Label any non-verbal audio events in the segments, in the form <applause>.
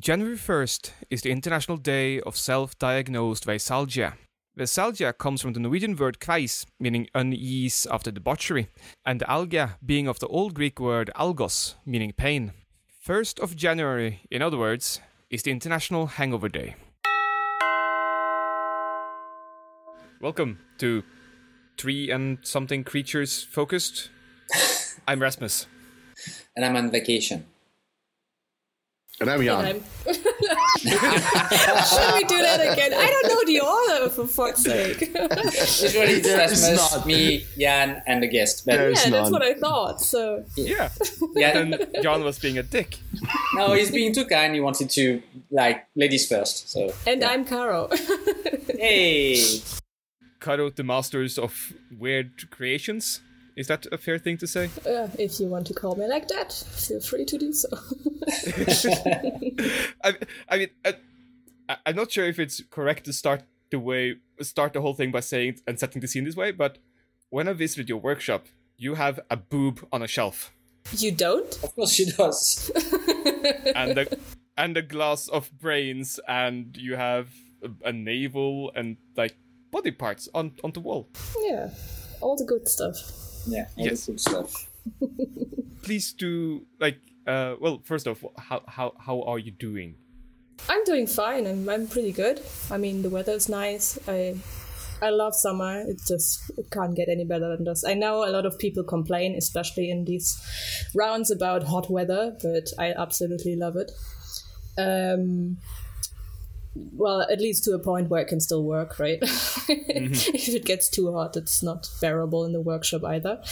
January 1st is the International Day of Self Diagnosed Veisalgia. Veisalgia comes from the Norwegian word kveis, meaning unease after debauchery, and algia being of the Old Greek word algos, meaning pain. 1st of January, in other words, is the International Hangover Day. Welcome to Three and Something Creatures Focused. <laughs> I'm Rasmus. And I'm on vacation. And I'm Jan. I'm- <laughs> Should we do that again? I don't know the order, for fuck's sake. <laughs> Usually it's There's Rasmus, not. me, Jan, and the guest. But There's yeah, that's what I thought. So Yeah. <laughs> yeah, and John was being a dick. no, he's being too kind. He wanted to like ladies first. So and yeah. I'm Caro. hey, Cut out the masters of weird creations. Is that a fair thing to say? Uh, if you want to call me like that, feel free to do so. <laughs> I, I mean, I, I- I'm not sure if it's correct to start the way start the whole thing by saying and setting the scene this way, but when I visited your workshop, you have a boob on a shelf you don't? of course she does. <laughs> and a and a glass of brains, and you have a, a navel and like body parts on on the wall. Yeah, all the good stuff. Yeah, Yes. the cool stuff. <laughs> Please do like. Uh, well, first off, how how how are you doing? I'm doing fine. I'm, I'm pretty good. I mean, the weather's nice. I I love summer. It just it can't get any better than this. I know a lot of people complain, especially in these rounds about hot weather, but I absolutely love it. Um, well, at least to a point where it can still work, right? <laughs> if it gets too hot, it's not bearable in the workshop either.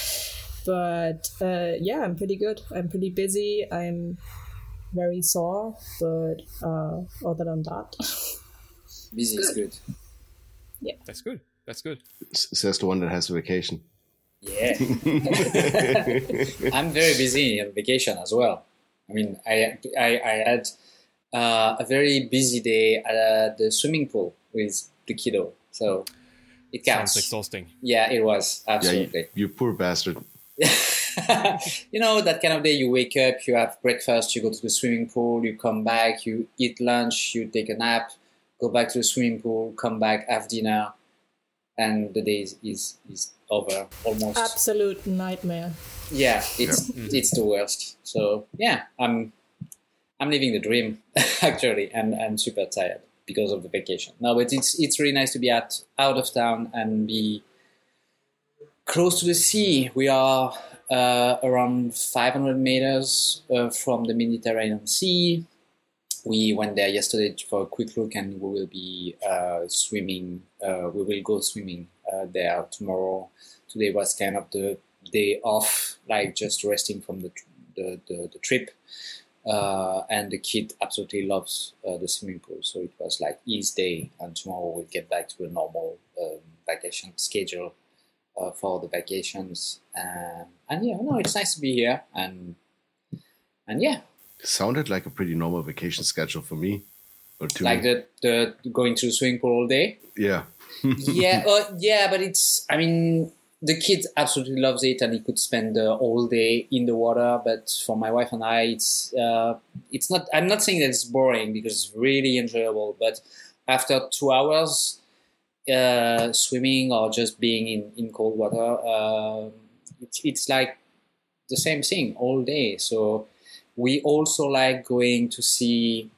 But uh, yeah, I'm pretty good. I'm pretty busy. I'm very sore, but uh, other than that, <laughs> Busy is good. Yeah, that's good. That's good. S- Says the one that has a vacation. Yeah, <laughs> I'm very busy on vacation as well. I mean, I I, I had uh, a very busy day at the swimming pool with the kiddo, so it counts. Sounds exhausting. Yeah, it was Yeah, absolutely. you, you poor bastard. <laughs> you know that kind of day. You wake up, you have breakfast, you go to the swimming pool, you come back, you eat lunch, you take a nap, go back to the swimming pool, come back, have dinner, and the day is is, is over almost. absolute nightmare. Yeah, it's it's the worst. So yeah, I'm I'm living the dream <laughs> actually, and I'm super tired because of the vacation. No, but it's it's really nice to be at out of town and be close to the sea. We are uh, around 500 meters uh, from the Mediterranean Sea. We went there yesterday for a quick look, and we will be uh, swimming. Uh, we will go swimming uh, there tomorrow. Today was kind of the day off, like just resting from the the, the, the trip. Uh, and the kid absolutely loves uh, the swimming pool, so it was like his day. And tomorrow we'll get back to a normal um, vacation schedule uh, for the vacations. Um, and yeah, no, it's nice to be here. And and yeah, Sounded like a pretty normal vacation schedule for me. Or to like the the going to the swimming pool all day. Yeah. <laughs> yeah, uh, yeah, but it's. I mean, the kids absolutely loves it, and he could spend the whole day in the water. But for my wife and I, it's uh, it's not. I'm not saying that it's boring because it's really enjoyable. But after two hours uh, swimming or just being in in cold water, uh, it's it's like the same thing all day. So we also like going to see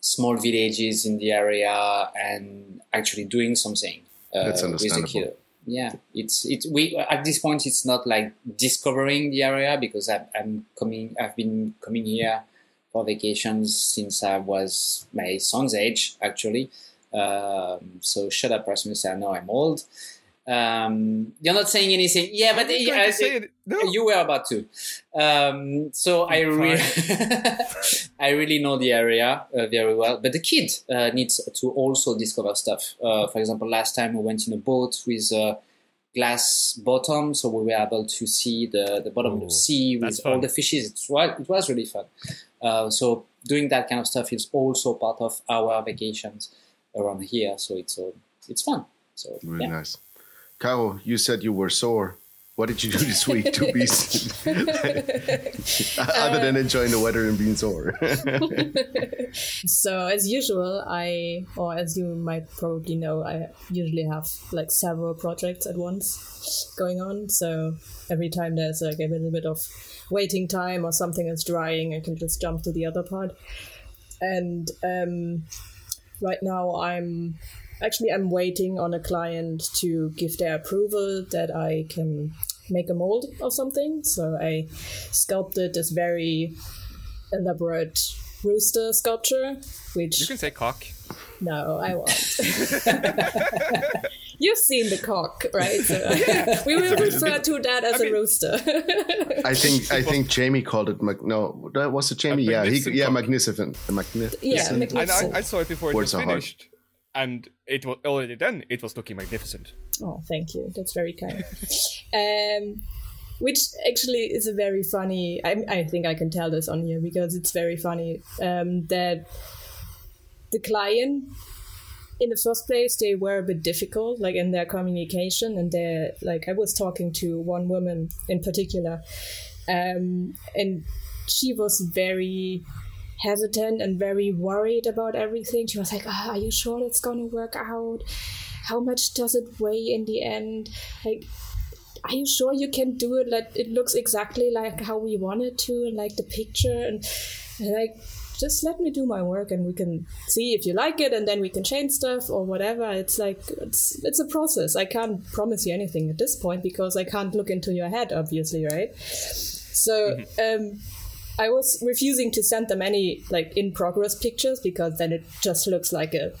small villages in the area and actually doing something uh, That's with the understandable. kid. Yeah, it's it's we at this point it's not like discovering the area because I'm, I'm coming. I've been coming here for vacations since I was my son's age actually. Um, so shut up, Rasmus. I know I'm old. Um, you're not saying anything. Yeah, but I was going say it. No. you were about to. Um, so I I'm really, <laughs> I really know the area uh, very well. But the kid uh, needs to also discover stuff. Uh, for example, last time we went in a boat with a glass bottom, so we were able to see the, the bottom of the sea with all the fishes. It was, it was really fun. Uh, so doing that kind of stuff is also part of our vacations around here. So it's uh, it's fun. So Really yeah. nice. Caro, you said you were sore. What did you do this week to be <laughs> <laughs> other than enjoying the weather and being sore? <laughs> so as usual, I or as you might probably know, I usually have like several projects at once going on. So every time there's like a little bit of waiting time or something is drying, I can just jump to the other part. And um, right now, I'm actually i'm waiting on a client to give their approval that i can make a mold of something so i sculpted this very elaborate rooster sculpture which You can say cock. no i won't <laughs> you've seen the cock right so <laughs> we will refer to that as a rooster I think I think Jamie called it. Mag- no, that was it Jamie. A Yeah, he, yeah, magnificent. Magnificent. yeah magnificent. I, I saw it before it Words was are hard. finished. And it was already then, it was looking magnificent. Oh, thank you. That's very kind. um, which actually is a very funny. I, I think I can tell this on here because it's very funny um, that the client, in the first place, they were a bit difficult, like in their communication, and they're like I was talking to one woman in particular, um, and she was very hesitant and very worried about everything. She was like, "Ah, "Are you sure it's gonna work out? How much does it weigh in the end? Like, are you sure you can do it? Like, it looks exactly like how we want it to, and like the picture, and, and like." Just let me do my work, and we can see if you like it, and then we can change stuff or whatever. It's like it's it's a process. I can't promise you anything at this point because I can't look into your head, obviously, right? So um, I was refusing to send them any like in progress pictures because then it just looks like a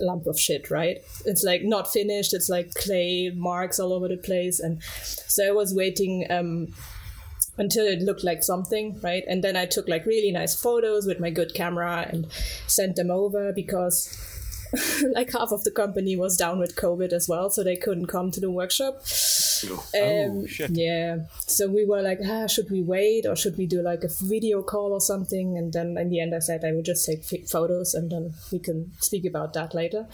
lump of shit, right? It's like not finished. It's like clay marks all over the place, and so I was waiting um, until it looked like something, right? And then I took like really nice photos with my good camera and sent them over because. <laughs> like half of the company was down with COVID as well, so they couldn't come to the workshop. Um, shit. Yeah. So we were like, ah, should we wait or should we do like a video call or something? And then in the end, I said I would just take fi- photos and then we can speak about that later.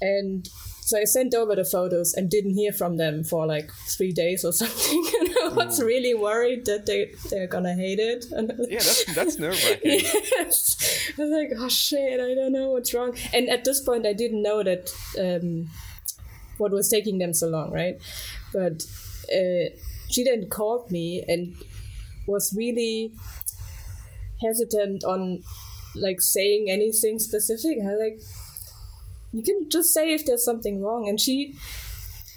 And so I sent over the photos and didn't hear from them for like three days or <laughs> something. And I was really worried that they they're gonna hate it. And <laughs> Yeah, that's, that's nerve wracking. <laughs> yes. I was like, oh shit, I don't know what's wrong. And at this point, I didn't know that um, what was taking them so long, right? But uh, she then called me and was really hesitant on like saying anything specific. I was like, you can just say if there's something wrong. And she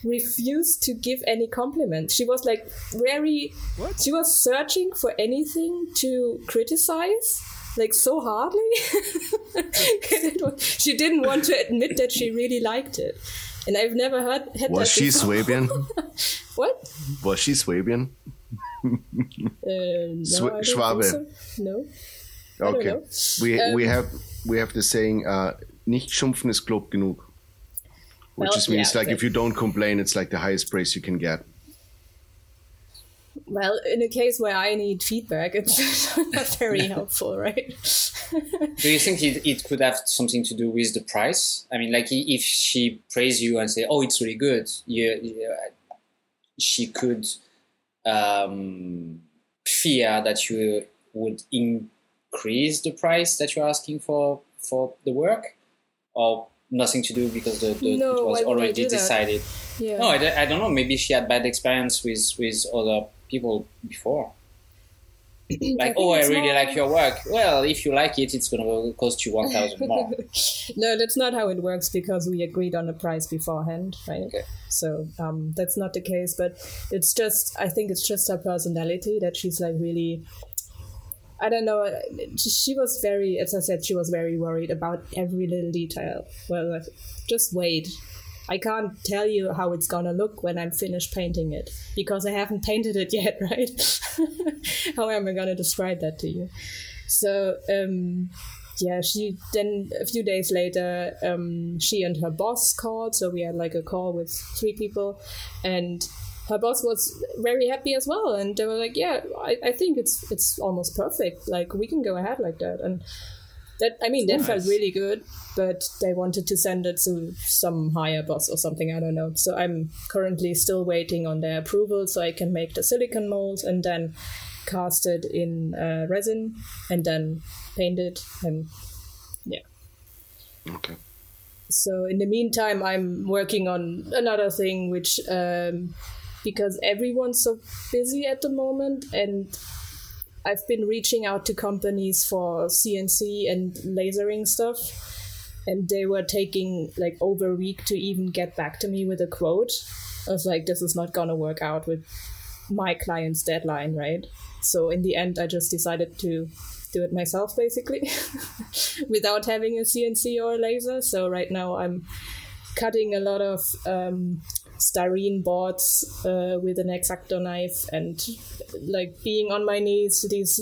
refused to give any compliment. She was like very What? she was searching for anything to criticize like so hardly was- <laughs> she didn't want to admit that she really liked it and i've never heard had Was that she. Swabian? <laughs> what Was she Swabian? uh, no, Swa- Schwabe. so. no Okay. We Um, we have we have the saying uh, nicht schumpfen ist Lob genug. Which Well, just means yeah, like if you don't complain, it's like the highest praise you can get. well in a case where i need feedback it's <laughs> not very <laughs> helpful right <laughs> Do you think it, it could have something to do with the price? I mean, like if she praise you and say, "Oh, it's really good," you, you, she could um, fear that you would increase the price that you're asking for for the work, or nothing to do because the, the, No, it was I already decided. yeah No, I, don't- I don't know. Maybe she had bad experience with with other people before. <clears throat> Like, think oh, I really more- like your work. Well, if you like it, it's gonna cost you one thousand more. <laughs> no, that's not how it works because we agreed on the price beforehand, right? Okay. So um, that's not the case, but it's just I think it's just her personality that she's like really. I don't know. She was very, as I said, she was very worried about every little detail. Well, just wait. I can't tell you how it's gonna look when I'm finished painting it because I haven't painted it <laughs> yet, right? <laughs> how am I gonna describe that to you? So um, yeah, she then a few days later, um, she and her boss called. So we had like a call with three people, and her boss was very happy as well. And they were like, "Yeah, I, I think it's it's almost perfect. Like we can go ahead like that." And That I mean, that Nice. felt really good, but they wanted to send it to some higher boss or something. I don't know. So I'm currently still waiting on their approval, so I can make the silicon mold and then cast it in uh, resin and then paint it and yeah. Okay. So in the meantime, I'm working on another thing, which um, because everyone's so busy at the moment, and I've been reaching out to companies for CNC and lasering stuff, and they were taking like over a week to even get back to me with a quote. I was like, this is not gonna work out with my client's deadline, right? So in the end, I just decided to do it myself, basically, <laughs> without having a CNC or a laser. So right now, I'm cutting a lot of um, styrene boards uh, with an X-Acto knife and like being on my knees to these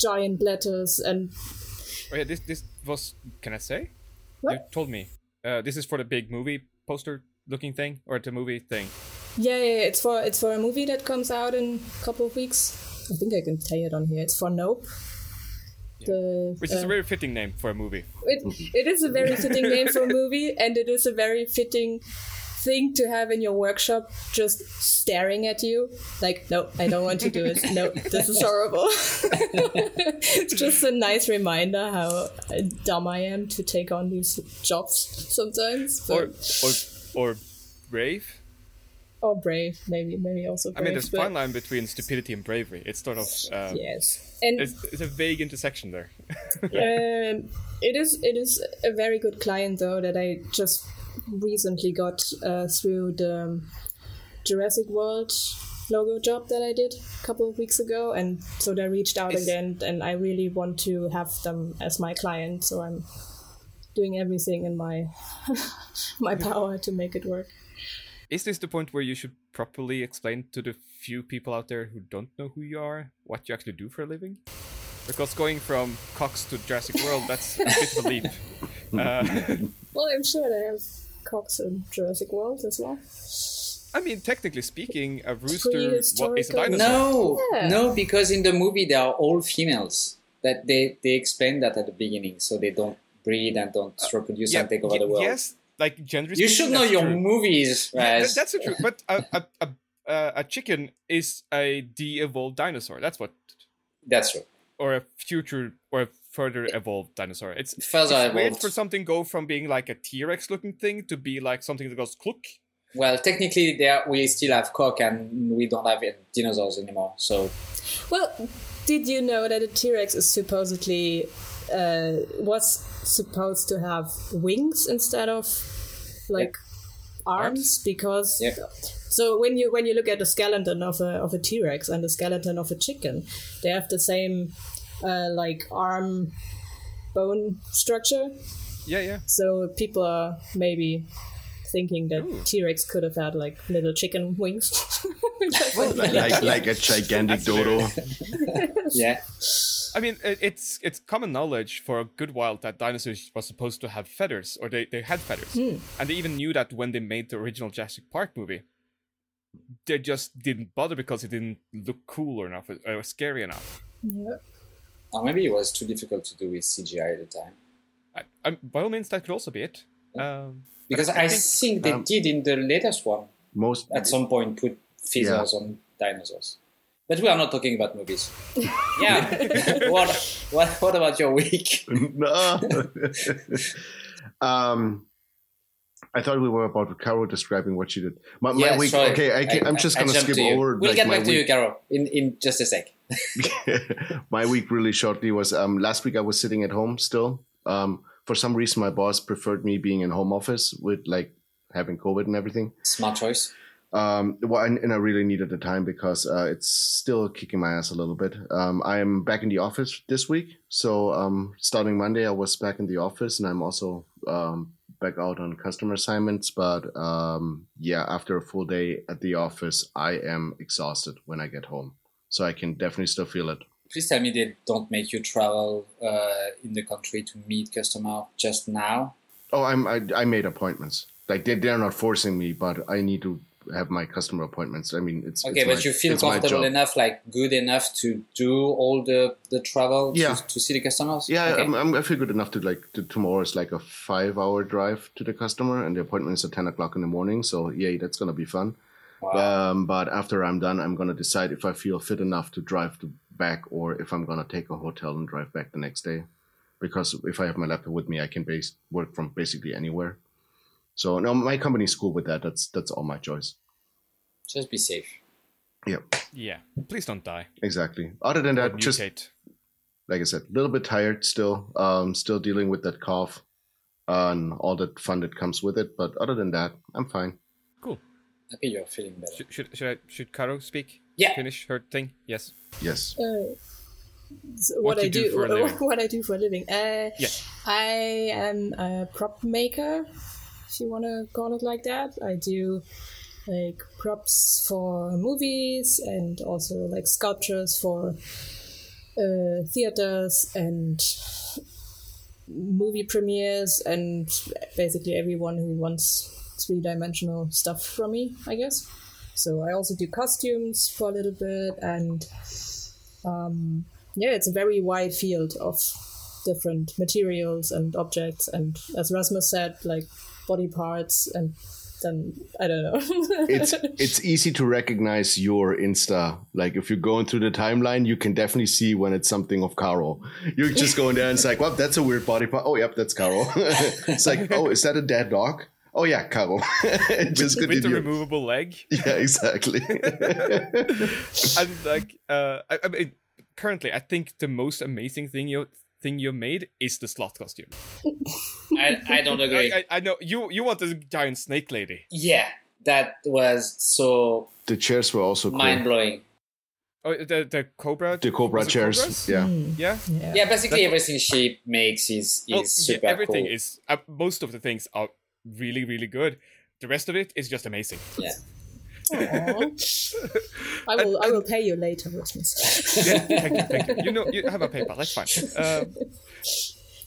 giant letters and Oh yeah, this this was. Can I say? What? You told me. Uh, this is for the big movie poster looking thing or the movie thing. yeah, yeah, yeah, it's for it's for a movie that comes out in a couple of weeks. I think I can say it on here. It's for Nope. The, Which is uh, a very fitting name for a movie. it, it is a very fitting name for a movie and it is a very fitting thing to have in your workshop just staring at you like no i don't want to do it no this is horrible it's <laughs> just a nice reminder how dumb i am to take on these jobs sometimes Or but, or or brave. or brave maybe maybe also I mean, there's a but- fine line between stupidity and bravery. It's sort of um, yes and it's, it's a vague intersection there. <laughs> um, it is it is a very good client though that I just recently got uh, through the um, Jurassic World logo job that I did a couple of weeks ago, and so they reached out Is- again, and I really want to have them as my client, so I'm doing everything in my <laughs> my power to make it work. Is this the point where you should properly explain to the few people out there who don't know who you are what you actually do for a living? Because going from cocks to Jurassic World, that's a bit of a leap. <laughs> Uh, <laughs> Well, I'm sure they have cocks in Jurassic World as well. I mean, technically speaking, a rooster what, is a dinosaur. No, Yeah. no, because in the movie they are all females. That they they explain that at the beginning, so they don't breed and don't uh, reproduce and take over ye- the world. Yes, like gender. you should know your true. movies, Yeah, <laughs> that- that's so true. But a a, a, a, a chicken is a de-evolved dinosaur. That's what, That's true. or a future or a further evolved dinosaur. It's Further it's weird evolved. for something go from being like a T-Rex looking thing to be like something that goes cluck. Well, technically, there we still have cock, and we don't have dinosaurs anymore. So Well, did you know that a T Rex is supposedly uh, was supposed to have wings instead of like arms? Because Yeah. so when you when you look at the skeleton of a of a T Rex and the skeleton of a chicken, they have the same uh, like arm bone structure. Yeah, yeah. So people are maybe thinking that T Rex could have had like little chicken wings. <laughs> like <laughs> like a gigantic dodo. <laughs> yeah, I mean, it's it's common knowledge for a good while that dinosaurs were supposed to have feathers, or they, they had feathers, and they even knew that when they made the original Jurassic Park movie. They just didn't bother because it didn't look cool enough or scary enough. yeah. Or maybe it was too difficult to do with CGI at the time. I, I, by all means, that could also be it. Um, Because I I, think- think, they um, did in the latest one Most at some point put feathers on dinosaurs. But we are not talking about movies. <laughs> yeah. <laughs> what, what what about your week? <laughs> no. um, I thought we were about Caro describing what she did. My, my Yeah, week. sorry. Okay, I I- I'm just gonna skip over. We'll like, get back to you, week. Caro, in, in just a sec. <laughs> my week really shortly was um, last week I was sitting at home still. Um, for some reason, my boss preferred me being in home office with like having COVID and everything. Smart choice. Um, well, and, and I really needed the time because uh, it's still kicking my ass a little bit. Um, I'm back in the office this week, so um, starting Monday, I was back in the office, and I'm also um, back out on customer assignments. But um, yeah, after a full day at the office, I am exhausted when I get home, so I can definitely still feel it. Please tell me they don't make you travel uh, in the country to meet customer just now. Oh, I'm I, I made appointments. Like they they're not forcing me, but I need to have my customer appointments. I mean, it's okay, it's but my- you feel comfortable enough, like good enough to do all the the travel Yeah. to, to see the customers. Yeah, Okay. I'm, I'm, I feel good enough to like to, tomorrow is like a five hour drive to the customer, and the appointment is at ten o'clock in the morning. So yay, that's gonna be fun. Wow. Um, but after I'm done, I'm gonna decide if I feel fit enough to drive to back, or if I'm gonna take a hotel and drive back the next day. Because if I have my laptop with me, I can base work from basically anywhere. So no, my company's cool with that. That's that's all my choice. Just be safe. Yeah, Yeah. Please don't die. exactly. Other than that, just mutate. like I said, a little bit tired still. Um, still dealing with that cough and all that fun that comes with it. But other than that, I'm fine. Cool. Happy you're feeling better. Should should should, I, should Caro speak? Yeah. Finish her thing. Yes. Yes. Uh, so What what, I do do, for a <laughs> what I do for a living. Uh, Yes. I am a prop maker, if you want to call it like that. I do like props for movies and also like sculptures for uh, theaters and movie premieres and basically everyone who wants three dimensional stuff from me, I guess. So I also do costumes for a little bit and um, yeah, it's a very wide field of different materials and objects, and as Rasmus said, like body parts, and then I don't know. <laughs> It's it's easy to recognize your Insta. Like if you're going through the timeline, you can definitely see when it's something of Carol. You're just going there and it's like, well, that's a weird body part. Oh, yep, that's Carol. <laughs> it's like, <laughs> oh, is that a dead dog? Oh yeah, Caro. just With the continue. removable leg. Yeah, exactly. and like uh I, I mean currently I think the most amazing thing you thing you made is the slot costume. <laughs> I, I don't agree. I, I, I know you you want the giant snake lady. yeah, that was so the chairs were also cool. mind blowing. Oh the the cobra The Cobra chairs. cobras? Yeah. Yeah. yeah. Yeah, basically everything she makes is is Well, yeah, everything cool. is uh, most of the things are really really good. The rest of it is just amazing. yeah. <laughs> I will. I will pay you later, Rasmus. Yeah, thank you, thank you. You know you have a PayPal. That's fine. Um,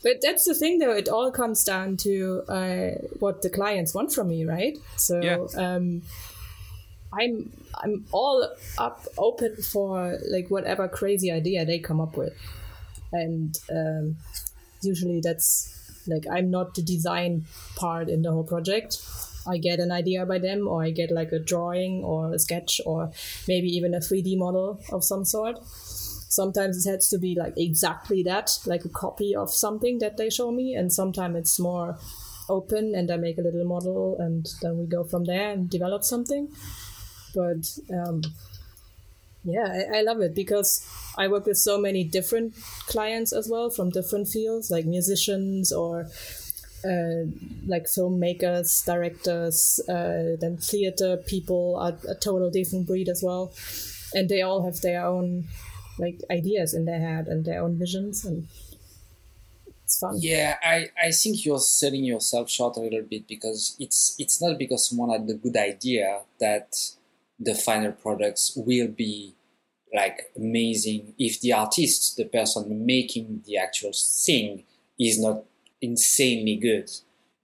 But that's the thing, though. It all comes down to uh, what the clients want from me, right? So Yeah. um, I'm I'm all up open for like whatever crazy idea they come up with, and um, usually that's like I'm not the design part in the whole project. I get an idea by them, or I get like a drawing or a sketch, or maybe even a 3D model of some sort. Sometimes it has to be like exactly that like a copy of something that they show me and sometimes it's more open and i make a little model and then we go from there and develop something. But um, yeah I, I love it because i work with so many different clients as well from different fields like musicians or uh, like filmmakers directors uh, then theater people are a total different breed as well. And they all have their own like ideas in their head and their own visions and it's fun. Yeah, I, I think you're selling yourself short a little bit because it's it's not because someone had the good idea that the final products will be like amazing if the artist, the person making the actual thing, is not insanely good.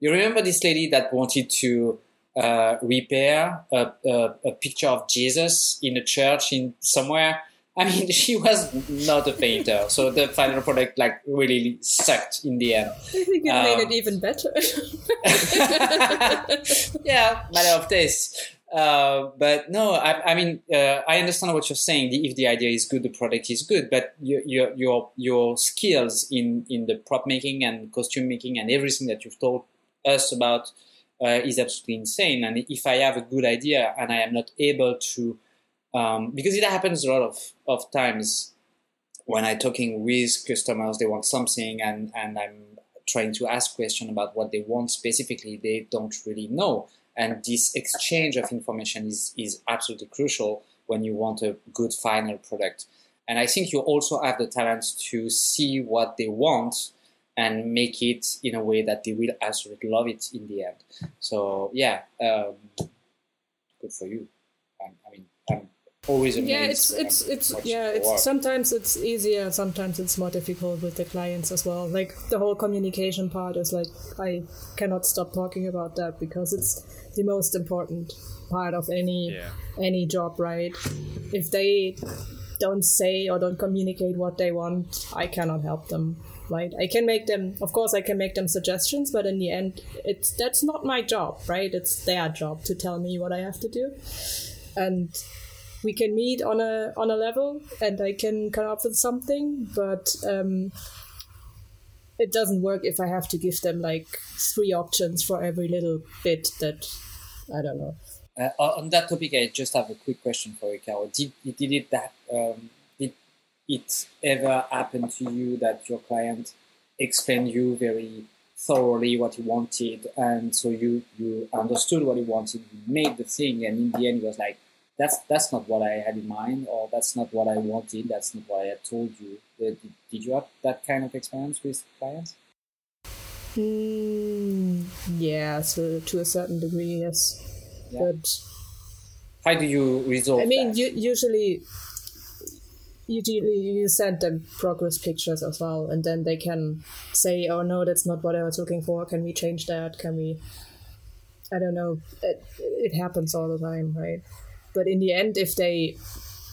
You remember this lady that wanted to uh, repair a, a, a picture of Jesus in a church in somewhere? I mean, <laughs> she was not a painter, so the final product like really sucked in the end. i think it made Um, it even better <laughs> yeah, matter of taste. Uh, but no, I, I mean, uh, I understand what you're saying. If the idea is good, the product is good. But your your your, your skills in, in the prop making and costume making and everything that you've told us about uh, is absolutely insane. And if I have a good idea and I am not able to, um, because it happens a lot of, of times when I'm talking with customers, they want something and, and I'm trying to ask question about what they want specifically, they don't really know. And this exchange of information is, is absolutely crucial when you want a good final product. And I think you also have the talent to see what they want and make it in a way that they will absolutely love it in the end. So yeah, um, good for you. I, I mean, I'm always a yeah it's it's it's yeah it's work. sometimes it's easier sometimes it's more difficult with the clients as well. Like the whole communication part is like i cannot stop talking about that because it's the most important part of any Yeah. any job right? If they don't say or don't communicate what they want i cannot help them right? I can make them of course i can make them suggestions but in the end it's that's not my job right? It's their job to tell me what i have to do. And we can meet on a on a level and I can come up with something, but um, it doesn't work if I have to give them like three options for every little bit that I don't know. Uh, on that topic, I just have a quick question for you, Carol. Did, did it that um, did it ever happen to you that your client explained you very thoroughly what he wanted, and so you you understood what he wanted, you made the thing, and in the end, he was like, "That's that's not what I had in mind, or that's not what I wanted, that's not what I had told you." Uh, Did, did you have that kind of experience with clients? Mm, yeah, so to a certain degree, yes. Yeah. But How do you resolve? I mean, you, usually, usually you send them progress pictures as well, and then they can say, "Oh no, that's not what I was looking for. Can we change that? Can we?" I don't know. It, it happens all the time, right? But in the end, if they,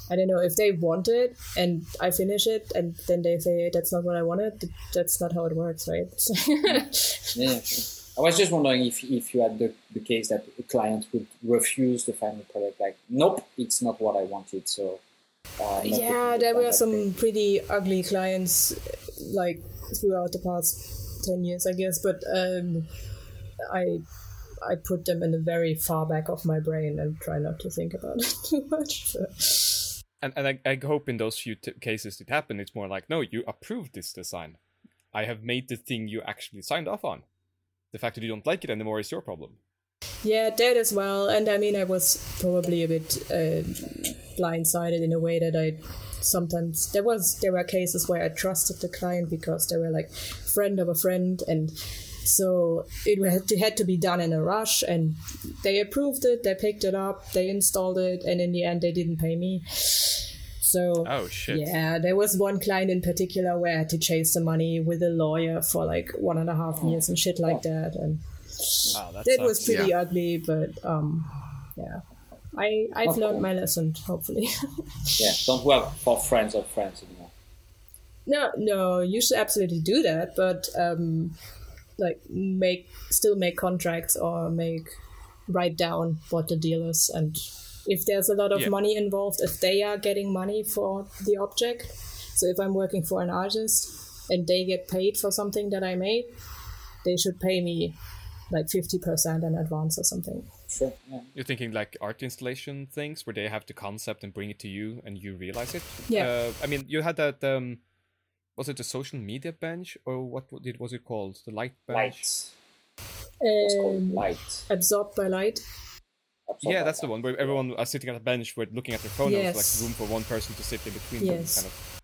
I don't know, if they want it and I finish it, and then they say that's not what I wanted, that's not how it works, right? <laughs> Yeah, sure. I was just wondering if, if you had the, the case that a client would refuse the final product, like, nope, it's not what I wanted. So, uh, yeah, there were some thing. pretty ugly clients, like throughout the past ten years, I guess. But um, I I put them in the very far back of my brain and try not to think about <laughs> it too much. So, And, and I, I hope in those few t- cases it happened, it's more like, no, you approved this design. I have made the thing you actually signed off on. The fact that you don't like it anymore is your problem. yeah, that as well. And I mean, I was probably a bit uh, blindsided in a way that I sometimes there was there were cases where I trusted the client because they were like friend of a friend and so it had to, be done in a rush and they approved it they picked it up they installed it and in the end they didn't pay me so Oh, shit. yeah there was one client in particular where i had to chase the money with a lawyer for like one and a half years and shit like that and Wow, that, that was pretty Yeah. ugly but um yeah i i've Okay. learned my lesson hopefully <laughs> Yeah, don't work for friends of friends anymore. No, no, you should absolutely do that, but um, like make still make contracts or make write down what the deal is, and if there's a lot of Yeah. money involved, if they are getting money for the object, so if I'm working for an artist and they get paid for something that I made, they should pay me like fifty percent in advance or something. Sure. Yeah. You're thinking like art installation things where they have the concept and bring it to you and you realize it? Yeah. Uh, I mean, you had that, um, was it the social media bench or what did, was it called? The light bench? Light. Um, light. absorbed by light. Absorb Yeah, that that's the one where everyone are sitting at a bench, where looking at their phone. Yes. There's like room for one person to sit in between Yes. them, kind of.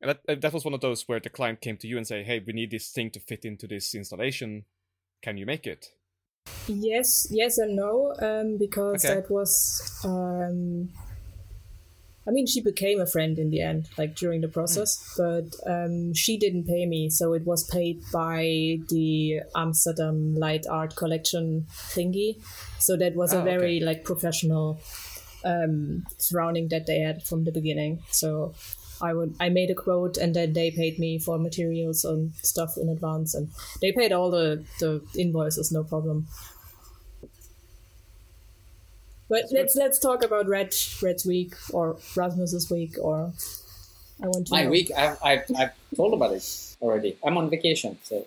And that uh, that was one of those where the client came to you and say, "Hey, we need this thing to fit into this installation. Can you make it?" Yes, yes and no, um, because Okay. that was. Um, I mean, she became a friend in the end, like during the process, but um, she didn't pay me, so it was paid by the Amsterdam Light Art Collection thingy. So that was Oh, a okay. very like professional um, surrounding that they had from the beginning. So I would I made a quote, and then they paid me for materials and stuff in advance, and they paid all the the invoices, no problem. But let's let's talk about Red Red's week or Rasmus's week or I want to My know. week, I've, I've, I've told about it already. I'm on vacation. So,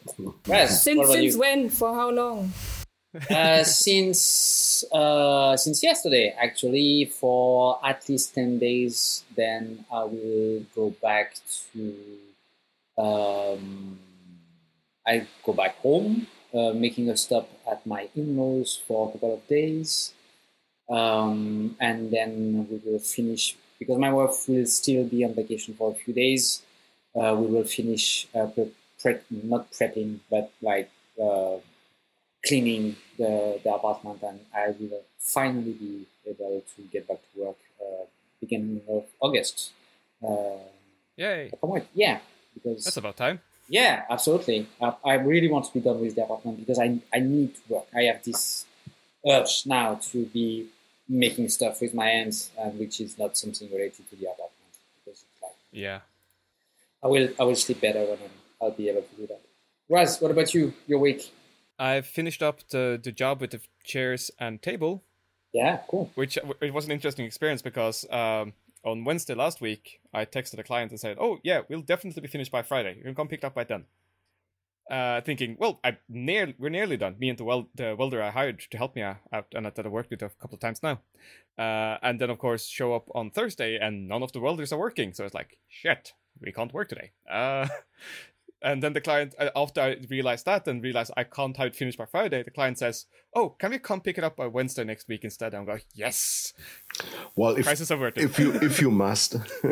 Raz, Since since you? when? For how long? uh, since uh, since yesterday, actually, for at least ten days. Then I will go back to. Um, I go back home, uh, making a stop at my in-laws for a couple of days, um, and then we will finish because my wife will still be on vacation for a few days. Uh, we will finish uh, pre- pre- not prepping, but like. Uh, cleaning the, the apartment, and I will finally be able to get back to work uh, beginning of August. Uh, Yay! I can't wait. Yeah, because That's about time. yeah, absolutely. I, I really want to be done with the apartment because I I need to work. I have this urge now to be making stuff with my hands, and which is not something related to the apartment because it's like Yeah. I will I will sleep better when I'm, I'll be able to do that. Raz, what about you? Your week? I've finished up the, the job with the chairs and table, Yeah, cool. which it was an interesting experience because um, on Wednesday last week, I texted a client and said, "Oh yeah, we'll definitely be finished by Friday. You can come pick it up by then." Uh, thinking, well, I near we're nearly done. Me and the, wel- the welder I hired to help me out, and that I worked with a couple of times now. Uh, and then of course show up on Thursday, and none of the welders are working. So it's like, shit, we can't work today. Uh, <laughs> and then the client, uh, after I realized that and realized I can't have it finished by Friday, the client says, "Oh, can we come pick it up by Wednesday next week instead?" I'm like, "Yes, Well, if crisis averted." if you if you must. <laughs>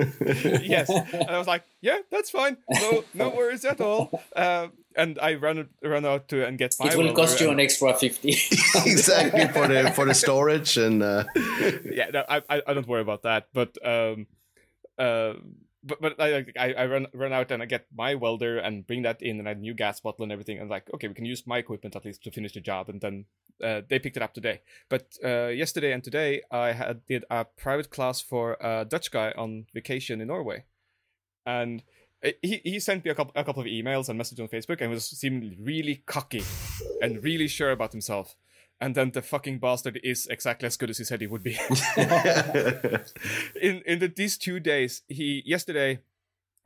yes, and I was like, "Yeah, that's fine. No, no worries at all." Uh, and I ran run out to and get my. It will cost you an extra fifty. <laughs> <laughs> exactly for the for the storage and uh, yeah, no, I, I I don't worry about that. But um, uh, but but I I, I run run out and I get my welder and bring that in and I a new gas bottle and everything and like okay we can use my equipment at least to finish the job and then uh, they picked it up today. But uh, yesterday and today I had did a private class for a Dutch guy on vacation in Norway, and. He, he sent me a couple, a couple of emails and messages on Facebook and was seeming really cocky and really sure about himself. And then the fucking bastard is exactly as good as he said he would be. <laughs> <laughs> in in the, these two days, he yesterday,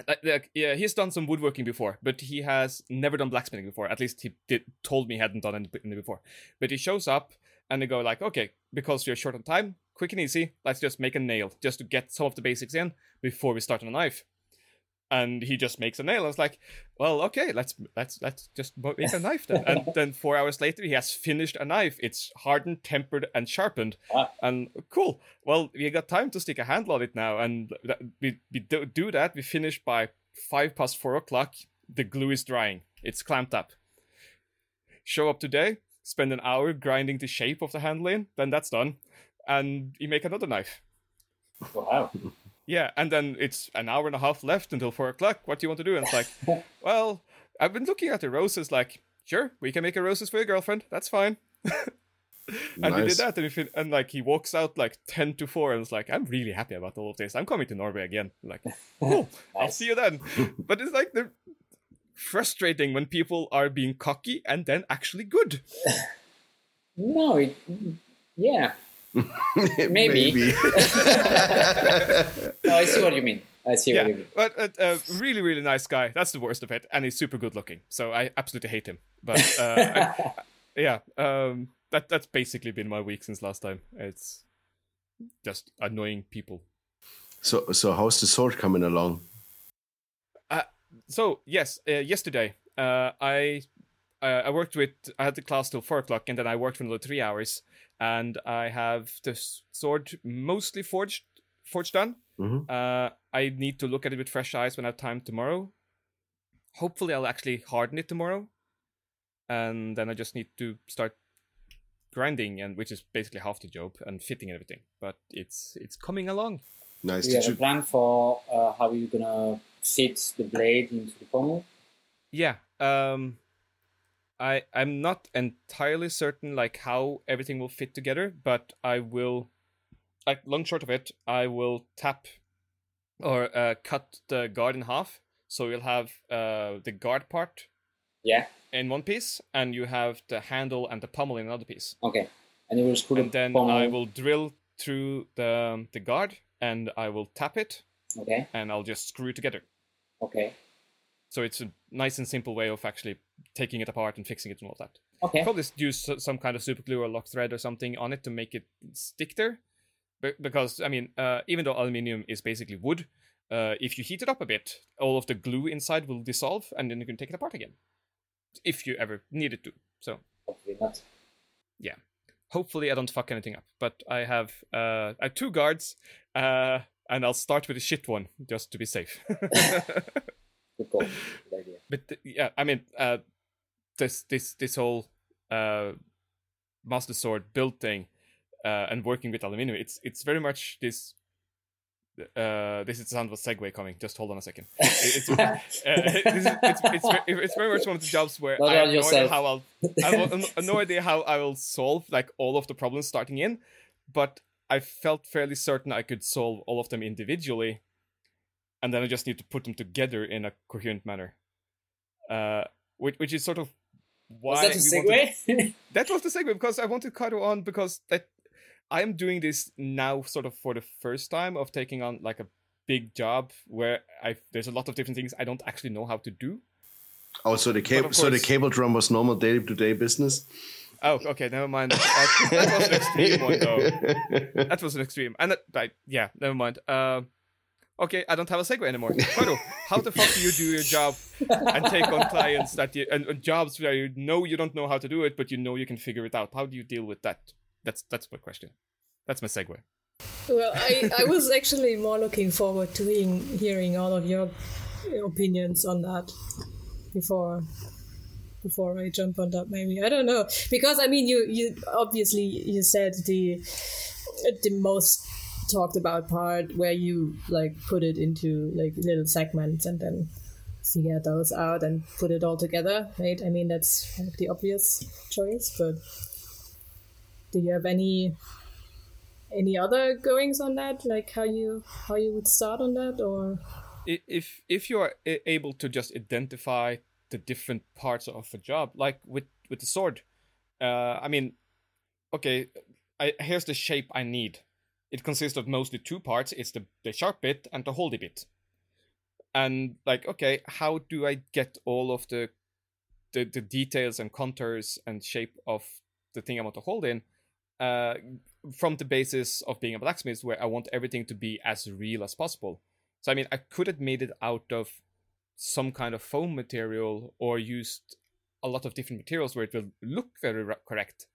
like, like, yeah, he's done some woodworking before, but he has never done blacksmithing before. At least he did told me he hadn't done anything before. But he shows up and they go like, okay, because you're short on time, quick and easy, let's just make a nail just to get some of the basics in before we start on a knife. And he just makes a nail. I was like, well, okay, let's let's let's just make a <laughs> knife then. and then four hours later, he has finished a knife. It's hardened, tempered, and sharpened. Wow. And cool. Well, we got time to stick a handle on it now, and we, we do, do that. We finish by five past four o'clock. The glue is drying. It's clamped up. Show up today. Spend an hour grinding the shape of the handle in. Then that's done, and you make another knife. wow. Yeah, and then it's an hour and a half left until four o'clock. What do you want to do? And it's like, <laughs> well, I've been looking at the roses. Like, sure, we can make a roses for your girlfriend. That's fine. <laughs> and we did that, and, and like he walks out like ten to four, and it's like, I'm really happy about all of this. I'm coming to Norway again. Like, <laughs> cool, I'll see you then. but it's like the frustrating when people are being cocky and then actually good. No, it, yeah. <laughs> Maybe. <laughs> No, I see what you mean. I see what you mean. but uh, uh, really, really nice guy. That's the worst of it, and he's super good looking. So I absolutely hate him. But uh, I- <laughs> yeah, um, that that's basically been my week since last time. It's just annoying people. so so how's the sword coming along? So yes, uh, yesterday uh, I uh, I worked with I had the class till four o'clock, and then I worked for another three hours, and I have the sword mostly forged forged done. Mhm. Uh, I need to look at it with fresh eyes when I have time tomorrow. Hopefully, I'll actually harden it tomorrow, and then I just need to start grinding, and which is basically half the job and fitting and everything. But it's it's coming along. Nice. Do you Did have a you, plan for uh, how you're gonna fit the blade into the pommel? Yeah. Um I I'm not entirely certain like how everything will fit together, but I will like long short of it, I will tap or uh, cut the guard in half. So you'll have uh, the guard part Yeah. in one piece, and you have the handle and the pommel in another piece. Okay. And you will screw And the then pommel. I will drill through the the guard, and I will tap it, Okay. and I'll just screw it together. Okay. So it's a nice and simple way of actually taking it apart and fixing it and all that. Okay. Probably use some kind of super glue or lock thread or something on it to make it stick there. Be- Because I mean, uh, even though aluminium is basically wood, uh, if you heat it up a bit, all of the glue inside will dissolve, and then you can take it apart again, if you ever needed to. So Hopefully not. Yeah. Hopefully I don't fuck anything up. But I have uh, I have two guards, uh, and I'll start with a shit one just to be safe. <laughs> Good. Good idea. but yeah, I mean, uh, this this this whole uh, master sword build thing uh, and working with aluminium, it's it's very much this. Uh, this is the sound of a segue coming. Just hold on a second. It's, <laughs> uh, it's, it's, very, it's very much one of the jobs where Not I have no idea how I'll <laughs> I have no idea how I will solve like all of the problems starting in, but I felt fairly certain I could solve all of them individually, and then I just need to put them together in a coherent manner. Uh, which which is sort of why Was that a we wanted- segue? <laughs> that was the segue because I wanted Caro on because that I am doing this now sort of for the first time of taking on like a big job where I there's a lot of different things I don't actually know how to do. Oh, so the cable, of so the cable drum was normal day to day business. Oh, okay, never mind. That, that was an extreme one though. <laughs> That was an extreme, and that, right, yeah, never mind. Uh, okay, I don't have a segue anymore. Kaido, how the fuck do you do your job and take on clients that you and, and jobs where you know you don't know how to do it, but you know you can figure it out? How do you deal with that? That's that's my question. That's my segue. Well, I, I was actually more looking forward to hearing, hearing all of your opinions on that before before I jump on that. Maybe I don't know because I mean you you obviously you said the the most talked about part where you like put it into like little segments and then figure those out and put it all together, right? I mean that's like the obvious choice, but do you have any any other goings on that? Like how you how you would start on that or? If if you are able to just identify the different parts of a job like with with the sword uh i mean okay I, here's the shape i need it consists of mostly two parts. It's the the sharp bit and the holdy bit. And like okay how do i get all of the the, the details and contours and shape of the thing i want to hold in uh from the basis of being a blacksmith where i want everything to be as real as possible? So I mean, I could have made it out of some kind of foam material or used a lot of different materials where it will look very correct,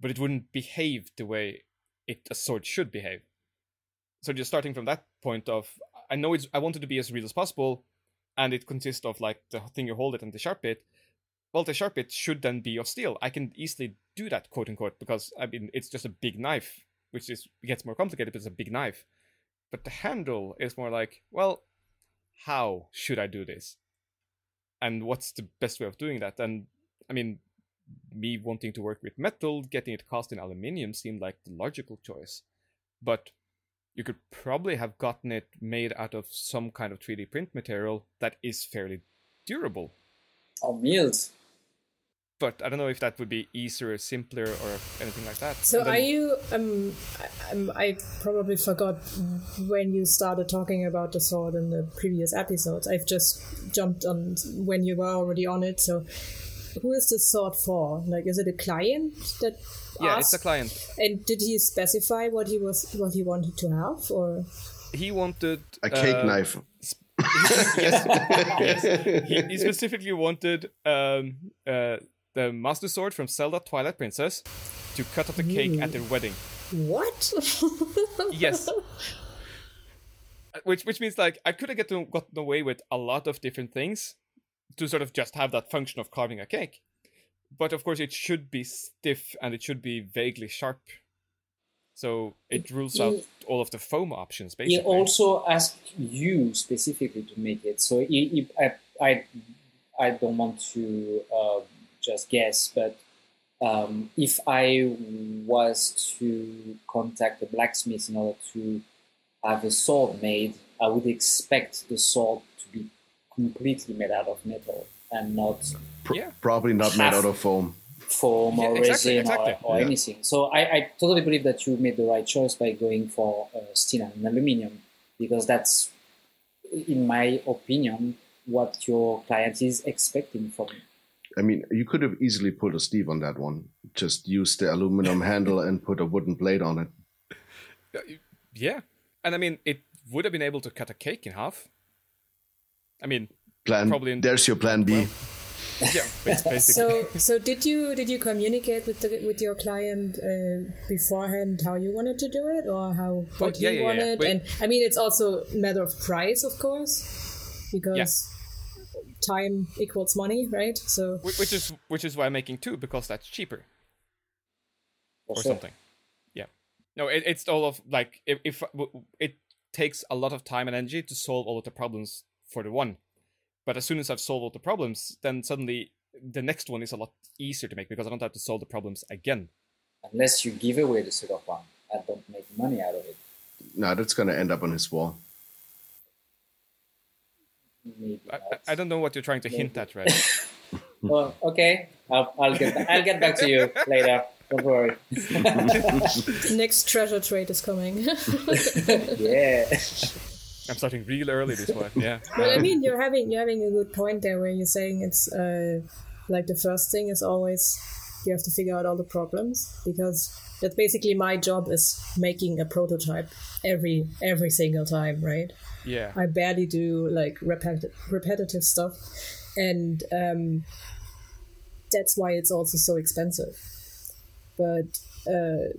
but it wouldn't behave the way it a sword should behave. So just starting from that point of, I know it's I want it to be as real as possible, and it consists of like the thing you hold it and the sharp bit. Well, the sharp bit should then be of steel. I can easily do that, quote unquote, because I mean it's just a big knife, which is gets more complicated, but it's a big knife but the handle is more like, well, how should I do this? And what's the best way of doing that? And I mean, me wanting to work with metal, getting it cast in aluminium seemed like the logical choice. But you could probably have gotten it made out of some kind of 3D print material that is fairly durable. or meals. But I don't know if that would be easier, simpler, or anything like that. so then- are you um, I- um i probably forgot when you started talking about the sword in the previous episodes i've just jumped on when you were already on it so who is the sword for like is it a client that yeah, it's a client. and did he specify what he was what he wanted to have or He wanted A cake uh, knife. <laughs> yes, yes. He, he specifically wanted um, uh, the Master Sword from Zelda Twilight Princess to cut up the cake at their wedding. what <laughs> Yes. Uh, Which which means like I could have gotten gotten away with a lot of different things to sort of just have that function of carving a cake. But of course it should be stiff and it should be vaguely sharp. So it rules out all of the foam options basically. also asked you specifically to make it. So he, he, I, I, I don't want to uh, just guess, but um, if I was to contact a blacksmith in order to have a sword made, I would expect the sword completely made out of metal and not Pr- Yeah. Probably not made out of foam. foam Yeah, or exactly, resin exactly. or, or Yeah. anything. So I, I totally believe that you made the right choice by going for uh, steel and aluminium because that's, in my opinion, what your client is expecting from you. I mean, you could have easily put a Steve on that one. Just use the aluminum <laughs> handle and put a wooden blade on it. Yeah. And I mean it would have been able to cut a cake in half. I mean, Plan. Probably in- there's your plan B. well, yeah, <laughs> basically. so so did you did you communicate with the with your client uh, beforehand how you wanted to do it or how what Oh, yeah, he yeah, yeah. wanted Wait. and i mean it's also a matter of price of course because time equals money, right? So Which is which is why I'm making two because that's cheaper or sure. something. Yeah. No, it, it's all of like if, if it takes a lot of time and energy to solve all of the problems for the one, but as soon as I've solved all the problems, then suddenly the next one is a lot easier to make because I don't have to solve the problems again. Unless you give away the second one and don't make money out of it. No, that's gonna end up on his wall. Maybe I, I- don't know what you're trying to hint at, right? <laughs> Well, okay, I'll, I'll get back, I'll get back to you later. Don't worry. <laughs> next treasure trade is coming. <laughs> Yeah. I'm starting real early this one. Yeah. <laughs> But I mean, you're having you're having a good point there, where you're saying it's uh, like the first thing is always you have to figure out all the problems because that's basically my job is making a prototype every every single time, right? Yeah. I barely do like repeti- repetitive stuff, and um, that's why it's also so expensive. But uh,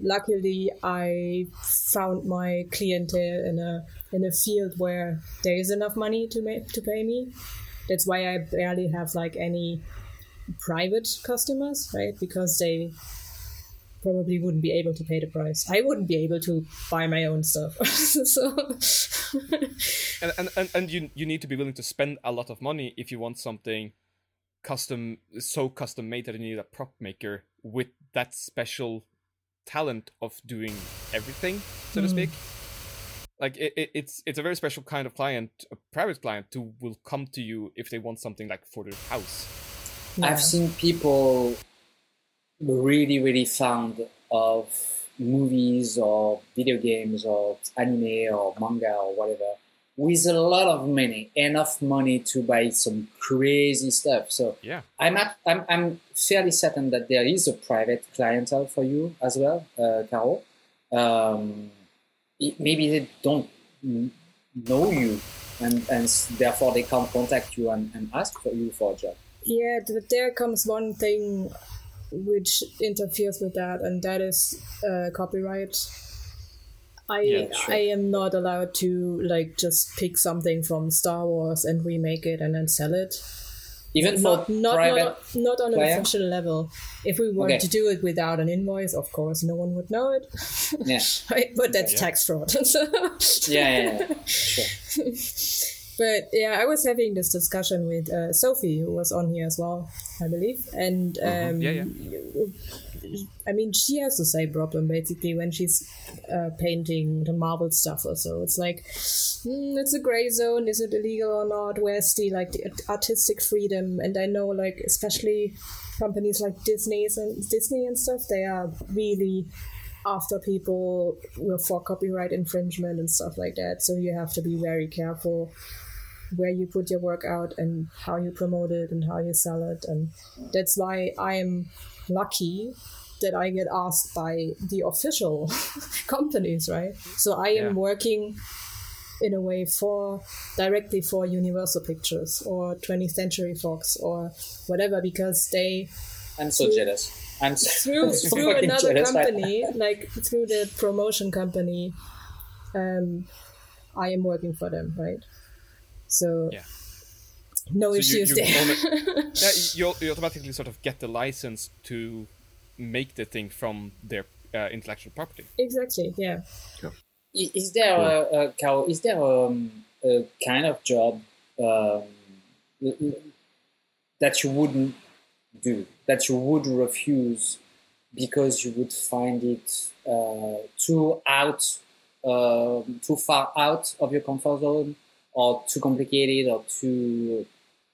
luckily, I found my clientele in a in a field where there is enough money to make to pay me. That's why I barely have like any private customers, right? Because they probably wouldn't be able to pay the price. I wouldn't be able to buy my own stuff. <laughs> so <laughs> and, and, and, you you need to be willing to spend a lot of money if you want something custom so custom made that you need a prop maker with that special talent of doing everything so to Mm. speak like it, it, it's it's a very special kind of client a private client who will come to you if they want something like for their house yeah. I've seen people really, really fond of movies or video games or anime or manga or whatever with a lot of money, enough money to buy some crazy stuff. So yeah I'm, at, I'm, I'm fairly certain that there is a private clientele for you as well, uh, Caro. Um, it, maybe they don't know you and, and therefore they can't contact you and, and ask for you for a job. Yeah, but there comes one thing which interferes with that, and that is uh, copyright. I Yeah, sure. I am not allowed to like just pick something from Star Wars and remake it and then sell it. Even for Not not private not, not on an client? official level. If we were Okay. to do it without an invoice, of course, no one would know it. Yeah, <laughs> right? But that's Yeah. tax fraud. <laughs> Yeah, yeah, yeah. Sure. <laughs> But yeah, I was having this discussion with uh, Sophie, who was on here as well, I believe. And um, Yeah, yeah. I mean, she has the same problem basically when she's uh, painting the marble stuff or so. It's like, mm, it's a gray zone. Is it illegal or not? Where's the like the artistic freedom? And I know, like, especially companies like Disney's and Disney and stuff, they are really after people for copyright infringement and stuff like that. So you have to be very careful where you put your work out and how you promote it and how you sell it. And that's why I'm lucky that I get asked by the official <laughs> companies, right? So I am Yeah. working in a way for directly for Universal Pictures or 20th Century Fox or whatever because they I'm so jealous. I'm so, through <laughs> so through another jealous company, like through the promotion company, um, I am working for them, right? So Yeah. No So issues you there. only- <laughs> yeah, you, you automatically sort of get the license to make the thing from their uh, intellectual property. exactly, yeah. I- Is there a, a Caro, is there um, a kind of job um, l- l- that you wouldn't do, that you would refuse because you would find it uh, too out, um too far out of your comfort zone, or too complicated, or too,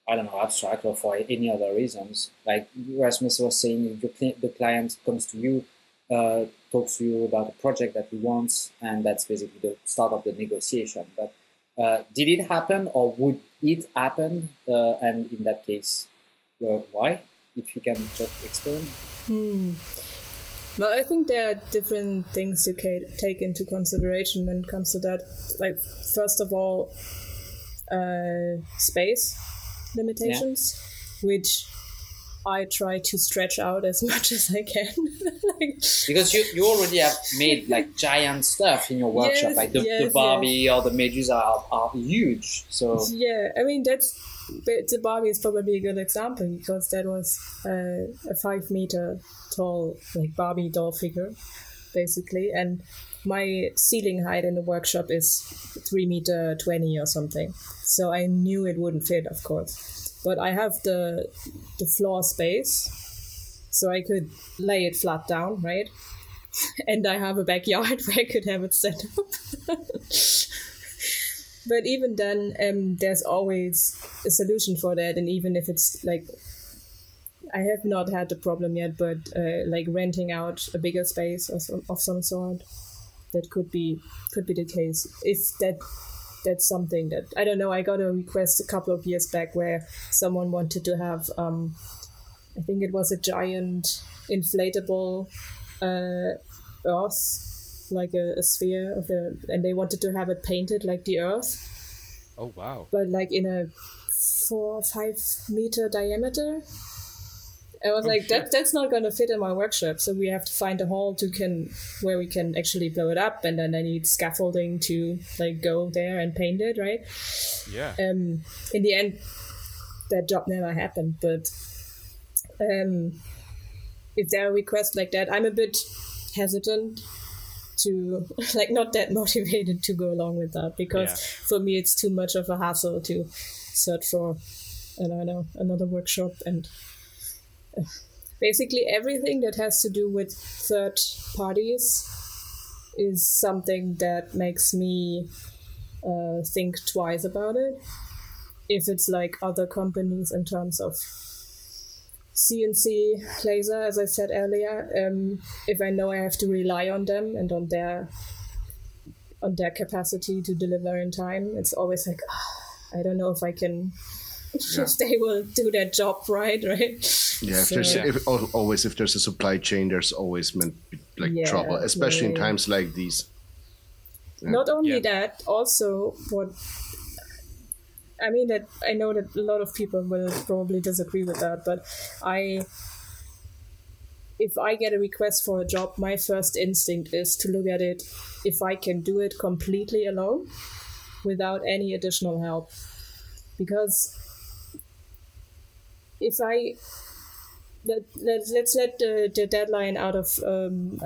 I don't know, abstract, or for any other reasons? Like Rasmus was saying, the client comes to you uh, talks to you about a project that he wants, and that's basically the start of the negotiation. But uh, did it happen, or would it happen? Uh, and in that case, uh, why? If you can just explain. Hmm. Well, I think there are different things to ca- take into consideration when it comes to that. Like, first of all, uh, space limitations, which I try to stretch out as <laughs> much as I can. <laughs> like, because you, you already have made like giant stuff in your workshop, Yes, like the, the yes, Barbie or the Medusa are, are huge. So yeah, I mean that's the Barbie is probably a good example because that was uh, a five meter tall like Barbie doll figure, basically, and my ceiling height in the workshop is three meter twenty or something. So I knew it wouldn't fit, of course, but I have the the floor space, so I could lay it flat down, right? <laughs> And I have a backyard <laughs> where I could have it set up. <laughs> but even then um, there's always a solution for that and even if it's like i have not had the problem yet but uh, like renting out a bigger space of some, of some sort that could be could be the case if that that's something that i don't know i got a request a couple of years back where someone wanted to have um, i think it was a giant inflatable uh, earth like a, a sphere of the and they wanted to have it painted like the earth Oh wow. but like in a four or five meter diameter. I was like, that that's not gonna fit in my workshop, so we have to find a hall to can where we can actually blow it up, and then I need scaffolding to like go there and paint it, right? Yeah. Um, in the end, that job never happened, but um, if there are requests like that, I'm a bit hesitant to <laughs> like not that <laughs> motivated to go along with that because Yeah. for me it's too much of a hassle to search for I don't know another workshop and basically everything that has to do with third parties is something that makes me uh, think twice about it if it's like other companies in terms of CNC laser, as I said earlier, um, if I know I have to rely on them and on their on their capacity to deliver in time, it's always like "Ah, I don't know if I can. <laughs> if they will do their job right, <laughs> right? Yeah, if So- there's if, always if there's a supply chain, there's always meant like Yeah, trouble, especially in yeah. times like these. Not only Yeah. that, also what I mean that I know that a lot of people will probably disagree with that, but I if I get a request for a job, my first instinct is to look at it if I can do it completely alone without any additional help. Because if I let, let, let's let the, the deadline out of um,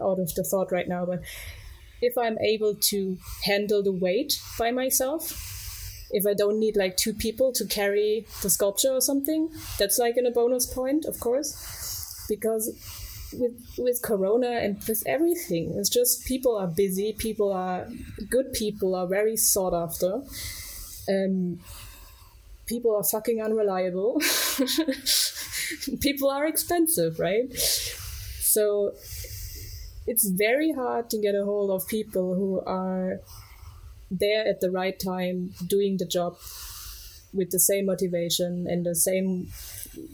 out of the thought right now, but if I'm able to handle the weight by myself, if I don't need like two people to carry the sculpture or something, that's like in a bonus point, of course, because with with Corona and with everything, it's just people are busy, people are good, people are very sought after, um, people are fucking unreliable, <laughs> people are expensive, right? So it's very hard to get a hold of people who are there at the right time doing the job with the same motivation and the same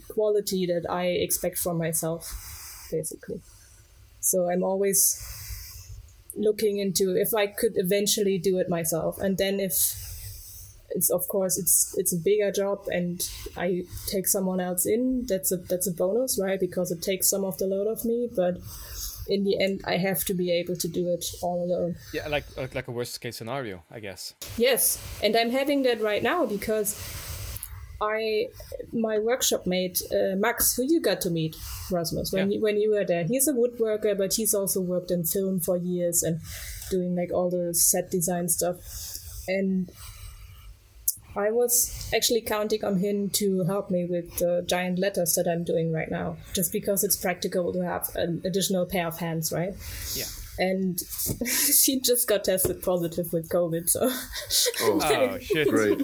quality that I expect from myself, basically. So I'm always looking into if I could eventually do it myself, and then if it's of course it's it's a bigger job and I take someone else in, that's a that's a bonus, right? Because it takes some of the load off me, but in the end I have to be able to do it all alone. Yeah, like like a worst case scenario, I guess. Yes, and I'm having that right now because I, my workshop mate uh, Max, who you got to meet, Rasmus, when Yeah. you, when you were there. He's a woodworker, but he's also worked in film for years and doing like all the set design stuff. And I was actually counting on him to help me with the giant letters that I'm doing right now, just because it's practical to have an additional pair of hands, right? Yeah. And <laughs> she just got tested positive with COVID, so oh. <laughs> oh shit. Great.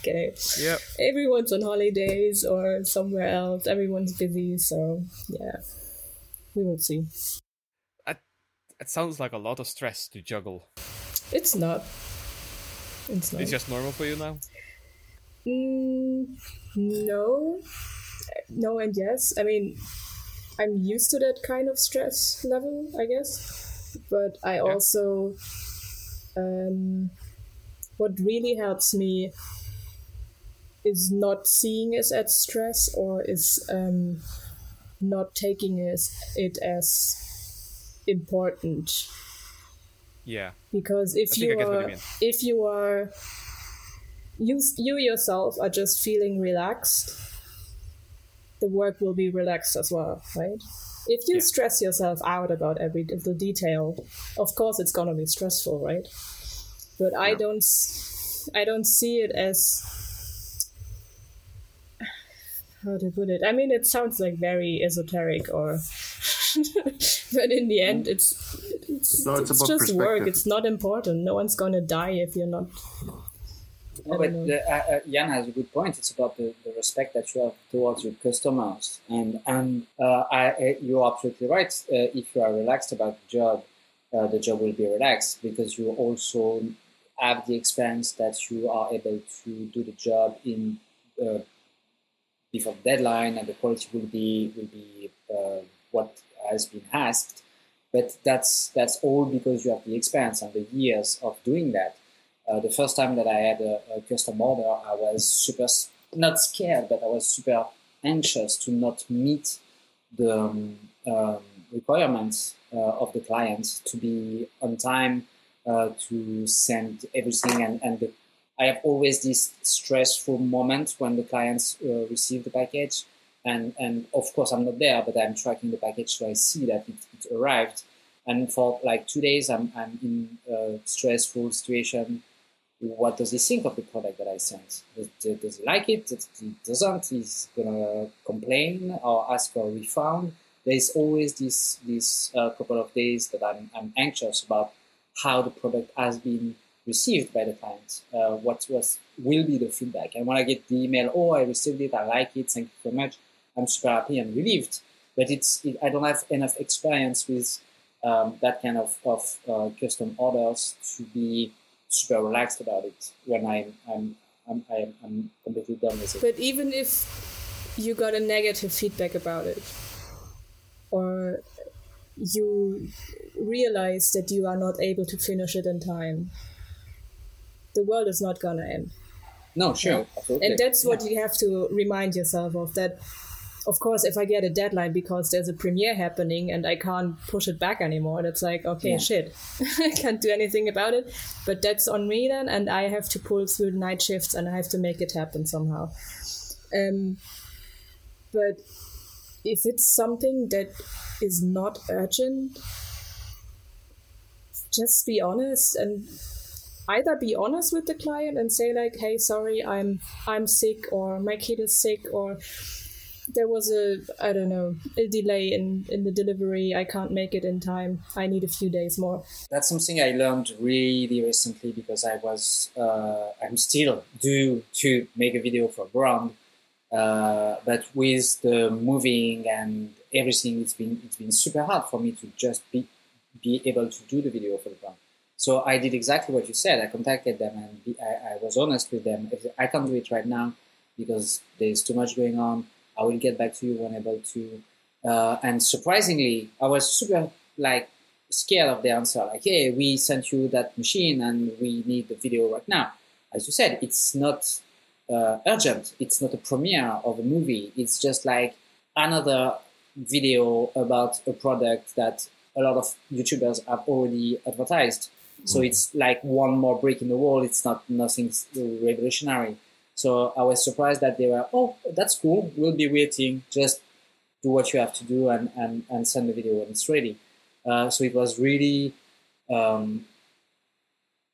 okay. Yep. Everyone's on holidays or somewhere else. Everyone's busy, so yeah, we will see. It sounds like a lot of stress to juggle. It's not. It's not. It's just normal for you now. Mm, no, no, and yes. I mean, I'm used to that kind of stress level, I guess. But I also, um, what really helps me is not seeing it as stress or is um, not taking it, it as important. Yeah. Because if you are, you if you are, you you yourself are just feeling relaxed, the work will be relaxed as well, right? If you yeah. stress yourself out about every little detail, of course it's gonna be stressful, right? But yeah. I don't, I don't see it as how to put it. I mean, it sounds like very esoteric, or <laughs> but in the mm. end, it's it's, no, it's, it's just work. It's not important. No one's gonna die if you're not no, but the, uh, uh, Jan has a good point. It's about the, the respect that you have towards your customers, and and uh, I, you're absolutely right. Uh, if you are relaxed about the job, uh, the job will be relaxed because you also have the experience that you are able to do the job in uh, before deadline, and the quality will be will be what has been asked. But that's that's all because you have the experience and the years of doing that. Uh, the first time that I had a, a, custom order, I was super, not scared, but I was super anxious to not meet the um, um, requirements uh, of the client to be on time, uh, to send everything. And, and the, I have always this stressful moment when the clients uh, receive the package. And, and of course, I'm not there, but I'm tracking the package so I see that it, it arrived. And for like two days, I'm, I'm in a stressful situation what does he think of the product that I sent? Does, does he like it? Does he doesn't? He's gonna complain or ask for a refund. There's always this this uh, couple of days that I'm, I'm anxious about how the product has been received by the client. Uh, what was will be the feedback? And when I get the email, oh, I received it, I like it, thank you so much. I'm super happy and relieved. But it's it, I don't have enough experience with um, that kind of of uh, custom orders to be super relaxed about it when I'm I'm I'm, I'm, I'm completely done with it. But even if you got a negative feedback about it, or you realize that you are not able to finish it in time, the world is not gonna end. No, sure, and that's what yeah. you have to remind yourself of that of course, if I get a deadline because there's a premiere happening and I can't push it back anymore, it's like, okay, yeah. shit, <laughs> I can't do anything about it. But that's on me then, and I have to pull through the night shifts and I have to make it happen somehow. Um, but if it's something that is not urgent, just be honest and either be honest with the client and say like hey sorry i'm i'm sick or my kid is sick or there was a I don't know a delay in in the delivery. I can't make it in time. I need a few days more. That's something I learned really recently because I was uh, I'm still due to make a video for brand, uh, but with the moving and everything, it's been it's been super hard for me to just be be able to do the video for the brand. So I did exactly what you said. I contacted them and I, I was honest with them. I can't do it right now because there's too much going on I will get back to you when able to. Uh, and surprisingly, I was super like scared of the answer. Like, hey, we sent you that machine and we need the video right now. As you said, it's not uh, urgent. It's not a premiere of a movie. It's just like another video about a product that a lot of YouTubers have already advertised. So mm. it's like one more brick in the wall. It's not nothing revolutionary. So I was surprised that they were, oh, that's cool. We'll be waiting. Just do what you have to do and, and, and send the video when it's ready. Uh, so it was really um,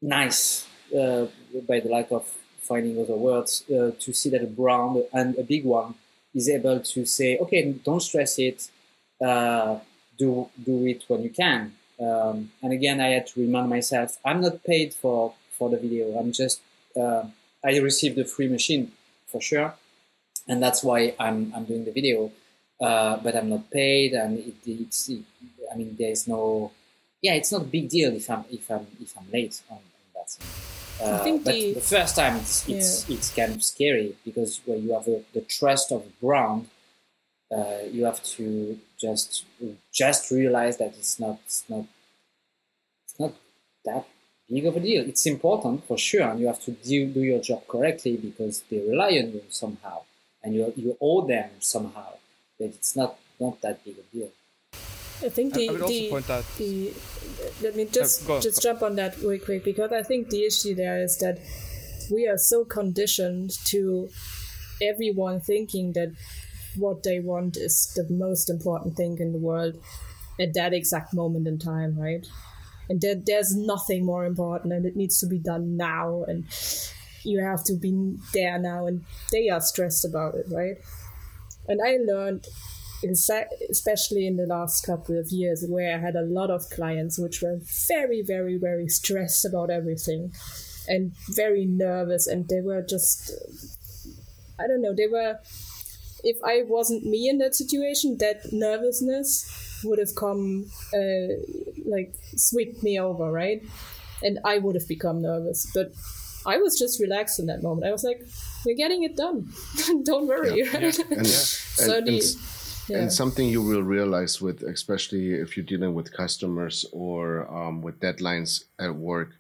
nice, uh, by the lack of finding other words, uh, to see that a brand and a big one is able to say, okay, don't stress it. Uh, do do it when you can. Um, and again, I had to remind myself, I'm not paid for for the video. I'm just uh, I received a free machine for sure, and that's why I'm I'm doing the video. Uh, but I'm not paid, and it, it's it, I mean there's no yeah it's not a big deal if I'm if I'm if I'm late on, on that. Uh, but the, the, first time it's it's, yeah. it's kind of scary because when you have a, the trust of the brand, uh, you have to just just realize that it's not it's not it's not that big of a deal. It's important for sure, and you have to do, do your job correctly because they rely on you somehow, and you you owe them somehow. But it's not not that big a deal. I think the, I would also the, point out- the let me just go just go jump on that real quick because I think the issue there is that we are so conditioned to everyone thinking that what they want is the most important thing in the world at that exact moment in time, right? And that there's nothing more important and it needs to be done now and you have to be there now and they are stressed about it, right? And I learned especially in the last couple of years where I had a lot of clients which were very, very, very stressed about everything and very nervous and they were just I don't know, they were if I wasn't me in that situation, that nervousness would have come uh, like swept me over, right? And I would have become nervous. But I was just relaxed in that moment. I was like, "We're getting it done. <laughs> Don't worry." right? <laughs> And, so and, the, and, yeah. and something you will realize with, especially if you're dealing with customers or um, with deadlines at work,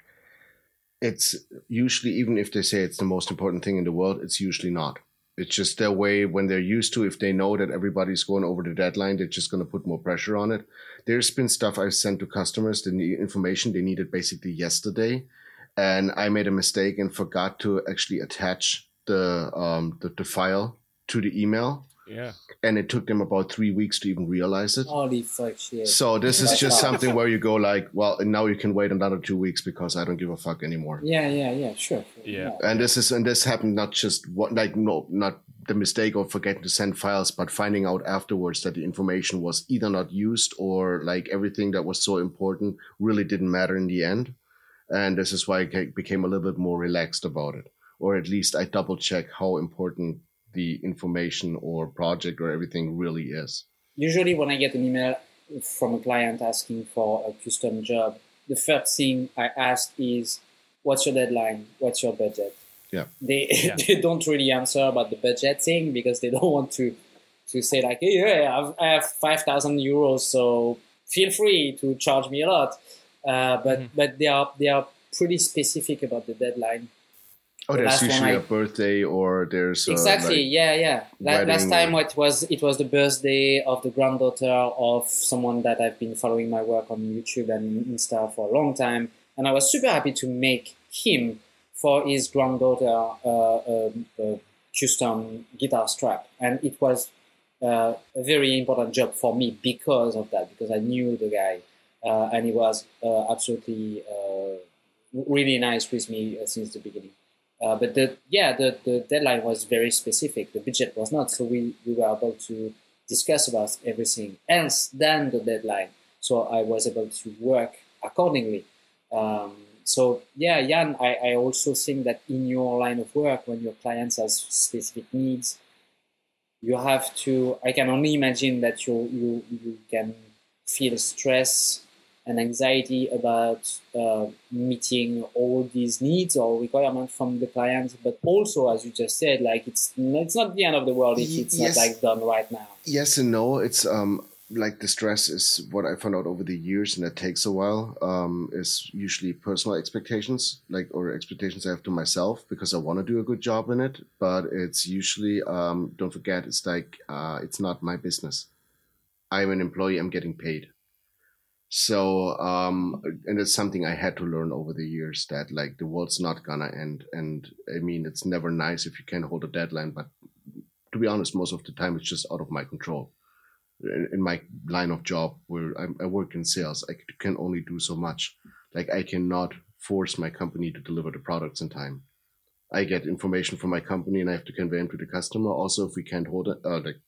it's usually even if they say it's the most important thing in the world, it's usually not. It's just their way when they're used to. If they know that everybody's going over the deadline, they're just going to put more pressure on it. There's been stuff I've sent to customers, the information they needed basically yesterday, and I made a mistake and forgot to actually attach the um, the, the file to the email Yeah. and it took them about three weeks to even realize it. Holy fuck shit! So this is That's just hard. something where you go like, well, now you can wait another two weeks because I don't give a fuck anymore. yeah, yeah, yeah, sure. Yeah. And this is and this happened not just what like no not the mistake of forgetting to send files, but finding out afterwards that the information was either not used or like everything that was so important really didn't matter in the end. And this is why I became a little bit more relaxed about it, or at least I double check how important the information or project or everything really is. usually when I get an email from a client asking for a custom job, the first thing I ask is, "What's your deadline? What's your budget?" Yeah. They <laughs> Yeah. they don't really answer about the budget thing because they don't <laughs> want to to say like, "Hey, yeah, I have, have five thousand euros, so feel free to charge me a lot." Uh, but Mhm. but they are they are pretty specific about the deadline. Oh, there's usually I- a birthday or there's uh, exactly like- yeah yeah. La- last time or- it was it was the birthday of the granddaughter of someone that i've been following my work on youtube and insta for a long time and i was super happy to make him for his granddaughter uh, um, a custom guitar strap. And it was uh, a very important job for me because of that because i knew the guy uh, and he was uh, absolutely uh, really nice with me uh, since the beginning uh, but the yeah, the, the deadline was very specific. The budget was not, so we, we were able to discuss about everything else than the deadline. So I was able to work accordingly. Um, so yeah, Jan, I, I also think that in your line of work, when your clients has specific needs, you have to. I can only imagine that you you you can feel stress and anxiety about uh, meeting all these needs or requirements from the client, but also, as you just said, like it's it's not the end of the world if it's yes. not like done right now. Yes and no. It's um like the stress is what I found out over the years, and that takes a while. Um, is usually personal expectations, like or expectations I have to myself because I want to do a good job in it. But it's usually um, don't forget, it's like uh, it's not my business. I'm an employee. I'm getting paid. So um, and it's something I had to learn over the years that like the world's not gonna end, and I mean it's never nice if you can't hold a deadline, but to be honest, most of the time it's just out of my control. In, in my line of job, where I'm, I work in sales, I can only do so much. Like I cannot force my company to deliver the products in time. I get information from my company and I have to convey them to the customer. Also, if we can't hold it, uh, like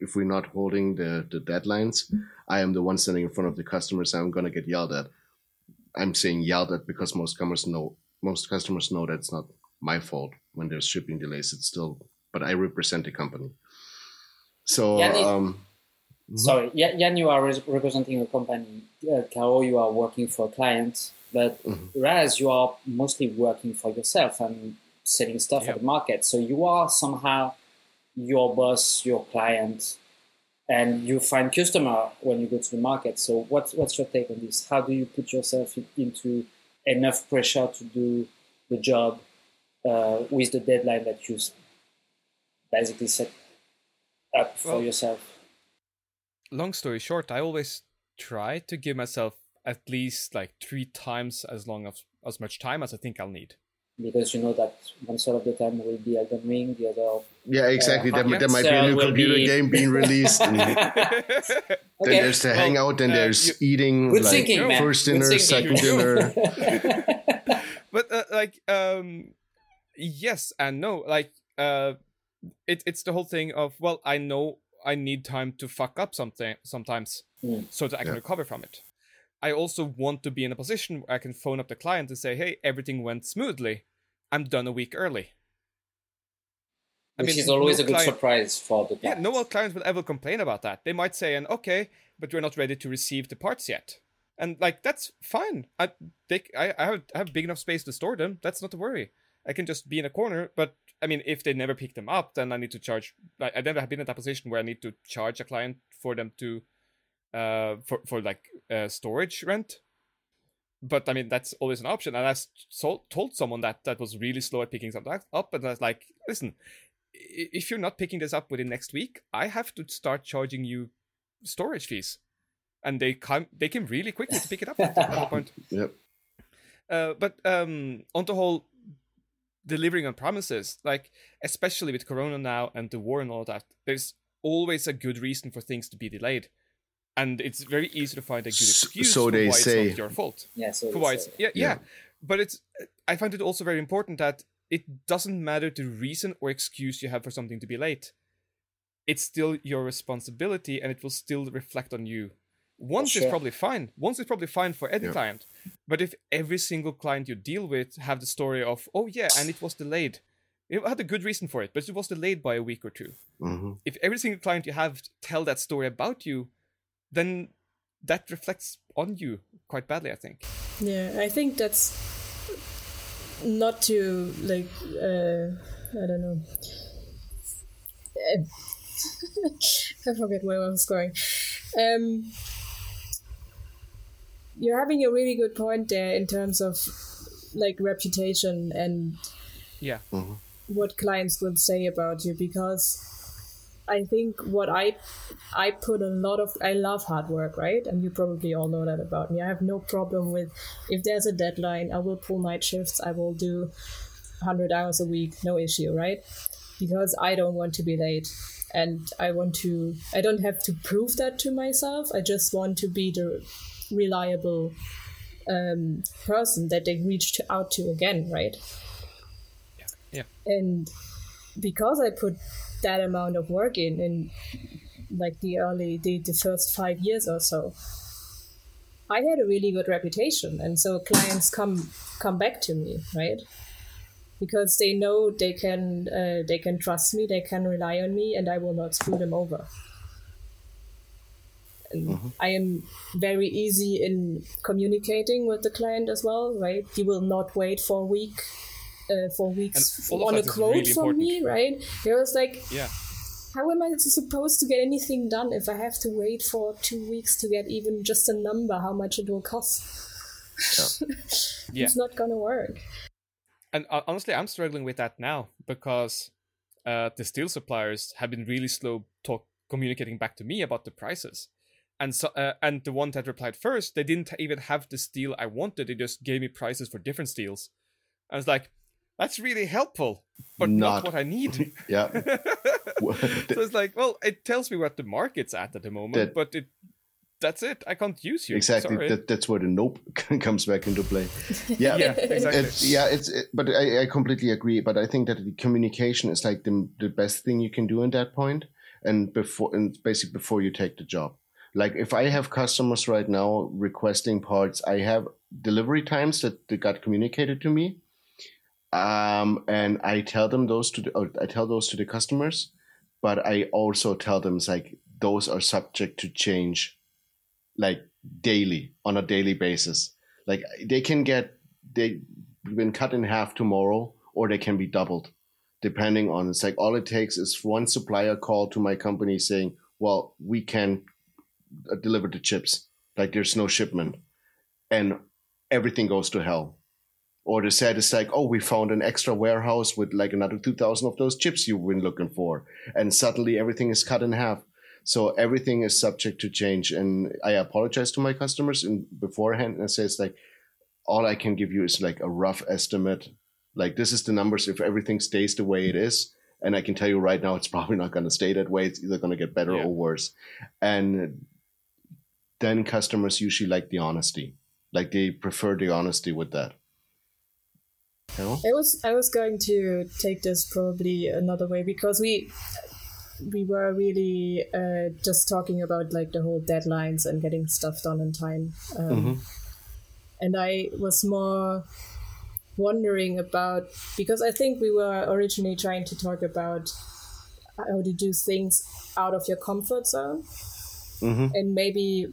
if we're not holding the the deadlines, I am the one standing in front of the customers. I'm gonna get yelled at. I'm saying yelled at because most customers know most customers know that's not my fault when there's shipping delays. It's still, but I represent the company. So Yeah, it- um, Sorry, Ja- Jan, you are res- representing a company. Uh, Caro, you are working for a client, but Mhm. Raz, you are mostly working for yourself and selling stuff Yep. at the market. So you are somehow your boss, your client, and you find customer when you go to the market. So what's what's your take on this? How do you put yourself into enough pressure to do the job uh, with the deadline that you basically set up for Well, yourself. Long story short, I always try to give myself at least like three times as long as as much time as I think I'll need. Because you know that one side of the time will be Elden Ring, the other. Yeah, exactly. Uh, there, there might be a new computer be- game being <laughs> released. And <laughs> then there's the Well, hangout, then uh, there's eating Good like thinking, man. first dinner, second dinner. <laughs> but uh, like um yes and no like uh it, it's the whole thing of well i know i need time to fuck up something sometimes Mm. so that i can Yeah. recover from it i also want to be in a position where i can phone up the client and say hey everything went smoothly. I'm done a week early. I Which mean, is always no a good client- surprise for the yeah no one client will ever complain about that. They might say and okay but we're not ready to receive the parts yet. And like that's fine. I they i, I have I have big enough space to store them. That's not a worry. I can just be in a corner but i mean if they never pick them up then i need to charge like i never have been in that position where i need to charge a client for them to uh for for like uh, storage rent. But i mean that's always an option. And I so, told someone that that was really slow at picking something up and i was like listen if you're not picking this up within next week i have to start charging you storage fees. And they come they came really quickly to pick it up at that <laughs> point. Yep. uh, but um, on the whole, delivering on promises, like especially with Corona now and the war and all that, there's always a good reason for things to be delayed, and it's very easy to find a good excuse so for they why say. it's not your fault. Yeah, so For why it's, it's, yeah, yeah, Yeah. but it's I find it also very important that it doesn't matter the reason or excuse you have for something to be late. It's still your responsibility, and it will still reflect on you. Once is sure. probably fine. Once is probably fine for any Yeah. client. But if every single client you deal with have the story of, oh yeah, and it was delayed, it had a good reason for it, but it was delayed by a week or two. hmm If every single client you have tell that story about you, then that reflects on you quite badly, I think. Yeah, I think that's not to like uh, I don't know. <laughs> I forget where I was going. Um, you're having a really good point there in terms of like reputation and Yeah. what clients will say about you because I think what I I put a lot of I love hard work, right? And you probably all know that about me. I have no problem with if there's a deadline, I will pull night shifts, I will do 100 hours a week, no issue, right? Because I don't want to be late and I want to I don't have to prove that to myself. I just want to be the reliable um, person that they reach to, out to again, right? Yeah. and because I put that amount of work in in like the early the, the first five years or so, I had a really good reputation, and so clients come come back to me, right? Because they know they can uh, they can trust me, they can rely on me, and I will not screw them over. And I am very easy in communicating with the client as well, right? You will not wait for a week, uh, for weeks And on a quote really from me, right? It was like, Yeah. how am I supposed to get anything done if I have to wait for two weeks to get even just a number how much it will cost? Yeah. <laughs> It's not gonna work. And uh, honestly, I'm struggling with that now because uh, the steel suppliers have been really slow talk communicating back to me about the prices. And so, uh, and the one that replied first, they didn't even have the steel I wanted. They just gave me prices for different steels. I was like, "That's really helpful, but not, Not. what I need." <laughs> Yeah. <laughs> so it's like, well, it tells me what the market's at at the moment, That- but it that's it. I can't use you. exactly. That, that's where the nope <laughs> comes back into play. Yeah. yeah, exactly. It's, yeah, it's it, but I, I completely agree. But I think that the communication is like the the best thing you can do in that point, and before and basically before you take the job. Like if I have customers right now requesting parts, I have delivery times that they got communicated to me, um, and I tell them those to the, I tell those to the customers, but I also tell them it's like those are subject to change, like daily on a daily basis. Like they can get they been cut in half tomorrow, or they can be doubled, depending on. It's like all it takes is one supplier call to my company saying, "Well, we can uh, deliver the chips. Like there's no shipment," and everything goes to hell. Or they said it's like, oh, we found an extra warehouse with like another 2,000 of those chips you've been looking for. And suddenly everything is cut in half. So everything is subject to change. And I apologize to my customers in beforehand and I say it's like, all I can give you is like a rough estimate. Like this is the numbers if everything stays the way it is. And I can tell you right now, it's <laughs> probably not going to stay that way. It's either going to get better Yeah. or worse. And then customers usually like the honesty. Like they prefer the honesty with that. I was I was going to take this probably another way because we we were really uh, just talking about like the whole deadlines and getting stuff done in time, um, and I was more wondering about because I think we were originally trying to talk about how to do things out of your comfort zone, and maybe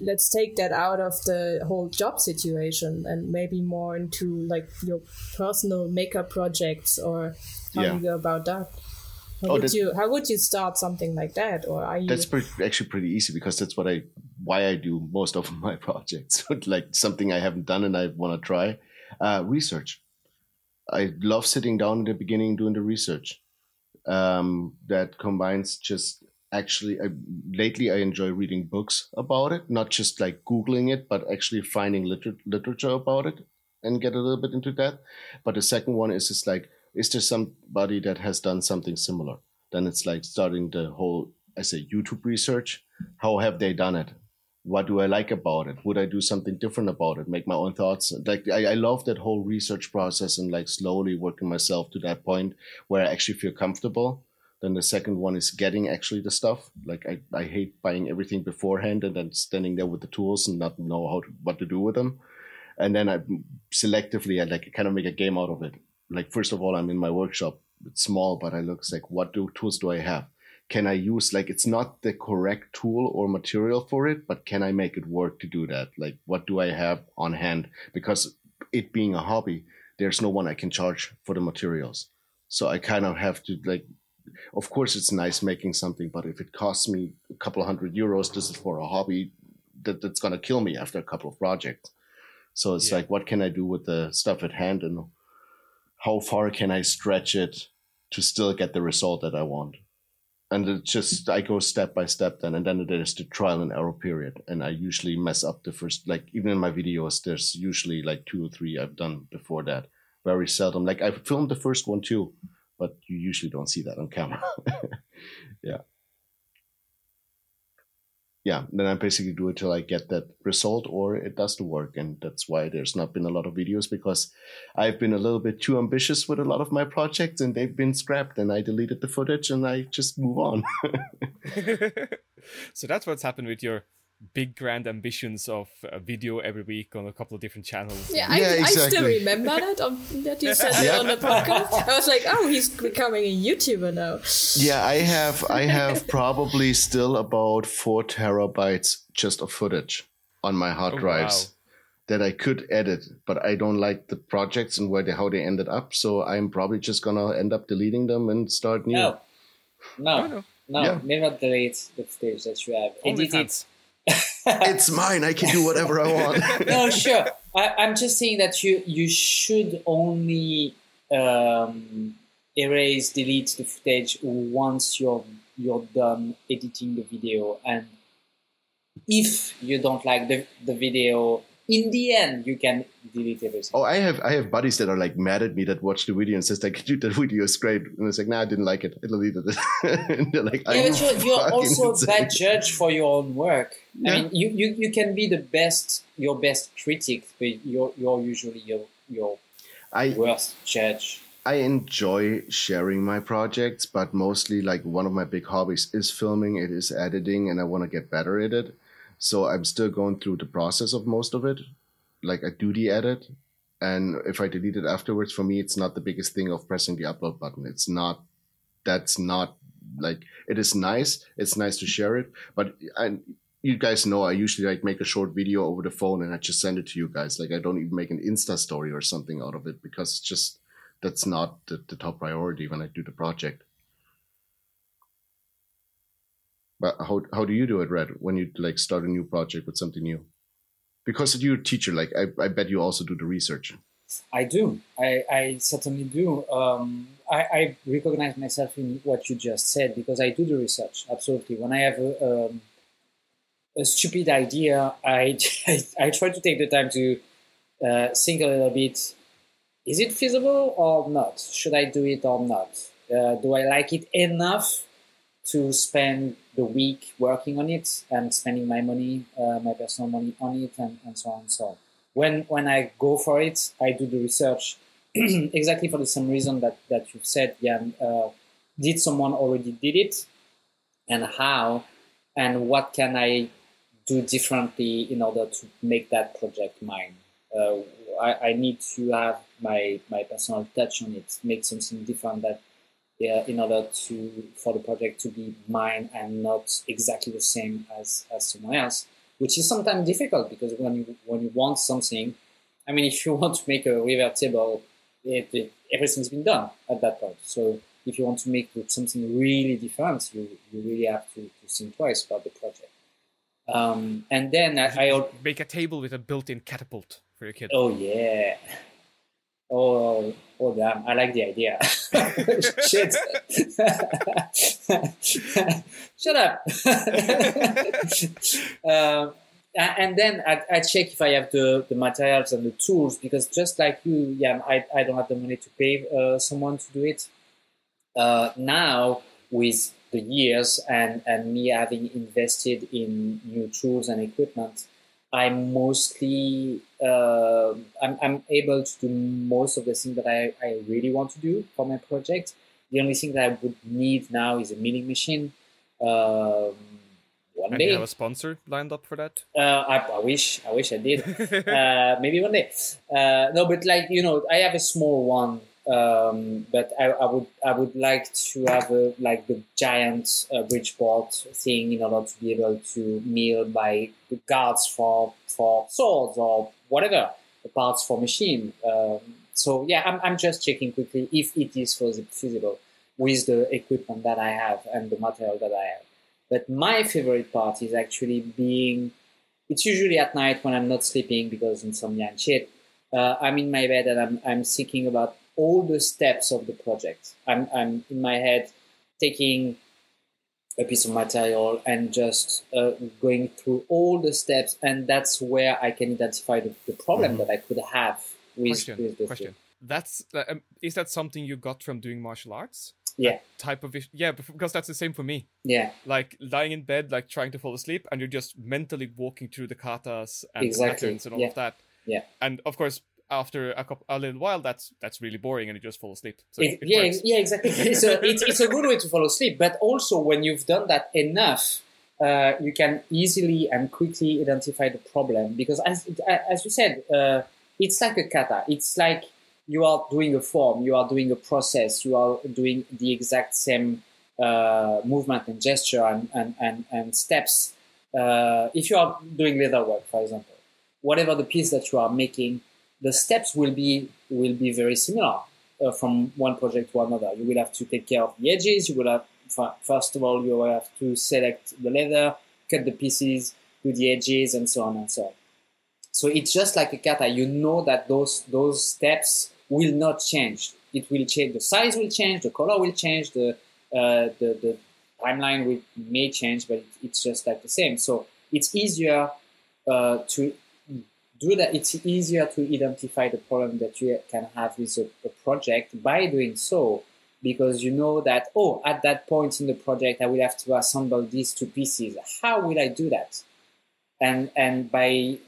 let's take that out of the whole job situation and maybe more into like your personal makeup projects or how Yeah. you go about that. How Oh, would you how would you start something like that? Or are you That's pretty, actually pretty easy because that's what I why I do most of <laughs> my projects. <laughs> like something I haven't done and I want to try. Uh, research. I love sitting down in the beginning doing the research. Um, that combines just actually. I, lately, I enjoy reading books about it, not just like googling it, but actually finding liter- literature about it and get a little bit into that. But the second one is just like, is there somebody that has done something similar? Then it's like starting the whole, I say, YouTube research. How have they done it? What do I like about it? Would I do something different about it? Make my own thoughts. Like I, I love that whole research process and like slowly working myself to that point where I actually feel comfortable. Then the second one is getting actually the stuff. Like I, I hate buying everything beforehand and then standing there with the tools and not know how to, what to do with them. And then I selectively I like kind of make a game out of it. Like first of all, I'm in my workshop. It's small, but I look like what do tools do I have? Can I use like it's not the correct tool or material for it, but can I make it work to do that? Like what do I have on hand? Because it being a hobby, there's no one I can charge for the materials. So I kind of have to like of course it's nice making something, but if it costs me a couple of hundred euros, this is for a hobby that, that's gonna kill me after a couple of projects. So it's Yeah. like what can I do with the stuff at hand and how far can I stretch it to still get the result that I want? And it just I go step by step then, and then there's the trial and error period, and I usually mess up the first like even in my videos, there's usually like two or three I've done before that. Very seldom. Like I filmed the first one too, but you usually don't see that on camera. <laughs> yeah. Yeah, then I basically do it till I get that result or it does the work. And that's why there's not been a lot of videos because I've been a little bit too ambitious with a lot of my projects and they've been scrapped and I deleted the footage and I just move on. <laughs> <laughs> so that's what's happened with your big grand ambitions of a video every week on a couple of different channels. Yeah, I, Yeah, I still remember that on, that you said it Yeah. on the podcast. I was like, oh, he's becoming a YouTuber now. yeah, I have I have probably still about four terabytes just of footage on my hard Oh, drives. That I could edit, but I don't like the projects and where they how they ended up. So I'm probably just gonna end up deleting them and start new. No, no, no. no, Yeah. never delete the footage that you have. Only Edit it. It's mine. I can do whatever I want. <laughs> no, sure. I, I'm just saying that you you should only um, erase, delete the footage once you're you're done editing the video, and if you don't like the the video, in the end you can delete everything. Oh, I have I have buddies that are like mad at me that watch the video and says like, "Dude, that video is great," and it's like, "Nah, I didn't like it. I deleted it." <laughs> and they're like, yeah, but you you're, you're fucking also a insane?" bad judge for your own work. Yeah. I mean, you, you, you can be the best, your best critic, but you're, you're usually your, your I worst judge. I enjoy sharing my projects, but mostly like one of my big hobbies is filming. It is editing, and I want to get better at it. So I'm still going through the process of most of it. Like I do the edit, and if I delete it afterwards, for me, it's not the biggest thing of pressing the upload button. It's not. That's not like it is nice. It's nice to share it, but I, you guys know I usually like make a short video over the phone and I just send it to you guys. Like I don't even make an Insta story or something out of it because it's just that's not the, the top priority when I do the project. But how how do you do it, Red? When you like start a new project with something new? because you're a teacher, like I, I bet you also do the research. I do. I, I certainly do. Um, I, I, recognize myself in what you just said because I do the research. Absolutely. When I have a, um, a stupid idea, I, <laughs> I, try to take the time to uh, think a little bit. Is it feasible or not? Should I do it or not? Uh, do I like it enough to spend the week working on it and spending my money, uh, my personal money on it, and, and so on and so? When when I go for it, I do the research <clears throat> exactly for the same reason that that you've said, Jan. Uh, did someone already did it, and how, and what can I do differently in order to make that project mine? Uh, I, I, need to have my my personal touch on it, make something different that yeah, in order to for the project to be mine and not exactly the same as as someone else, which is sometimes difficult because when you when you want something, I mean, <laughs> if you want to make a river table, it, it, everything's been done at that point. So if you want to make something really different, you you really have to, to think twice about the project. Um, and then I, I make a table with a built-in catapult for your kid. Oh yeah. Oh, oh damn! I like the idea. <laughs> Shit. <laughs> Shut up. <laughs> um, and then I, I, check if I have the, the materials and the tools because just like you, yeah, I, I don't have the money to pay uh, someone to do it. Uh, now with the years and, and me having invested in new tools and equipment, I'm mostly uh, I'm, I'm able to do most of the things that I, I really want to do for my project. The only thing that I would need now is a milling machine. Um, one and day. you have a sponsor lined up for that? Uh, I, I, wish, I wish I did. <laughs> uh, maybe one day. Uh, no, but like you know, I have a small one um, but I, I, would I would like to have a, like the giant uh, Bridgeport thing in order to be able to mill by the guards for for swords or whatever the parts for machine. Um, so yeah, I'm I'm just checking quickly if it is feasible with the equipment that I have and the material that I have. But my favorite part is actually being. It's usually at night when I'm not sleeping because insomnia and shit. Uh, I'm in my bed and I'm I'm thinking about all the steps of the project. I'm, I'm in my head taking a piece of material and just uh, going through all the steps, and that's where I can identify the, the problem mm-hmm. that I could have with, question, with the question. That's uh, um, is that something you got from doing martial arts? Yeah. That type of yeah, because that's the same for me. Yeah. Like lying in bed, like trying to fall asleep, and you're just mentally walking through the katas and exactly. patterns and all yeah. of that. Yeah. And of course, after a, couple, a little while, that's that's really boring, and you just fall asleep. So it, it yeah, works. yeah, exactly. <laughs> it's, a, it's, it's a good way to fall asleep, but also when you've done that enough, uh, you can easily and quickly identify the problem because, as as you said, uh, it's like a kata. It's like you are doing a form, you are doing a process, you are doing the exact same uh, movement and gesture and and and, and steps. Uh, if you are doing leather work, for example, whatever the piece that you are making the steps will be will be very similar uh, from one project to another. You will have to take care of the edges. You will have first of all you will have to select the leather, cut the pieces, do the edges, and so on and so on. So it's just like a kata. You know that those those steps will not change. It will change. The size will change. The color will change. The uh, the, the timeline will may change, but it's just like the same. So it's easier uh, to do that, it's easier to identify the problem that you can have with a, a, project by doing so, because you know that, oh, at that point in the project, I will have to assemble these two pieces. How will I do that? And, and by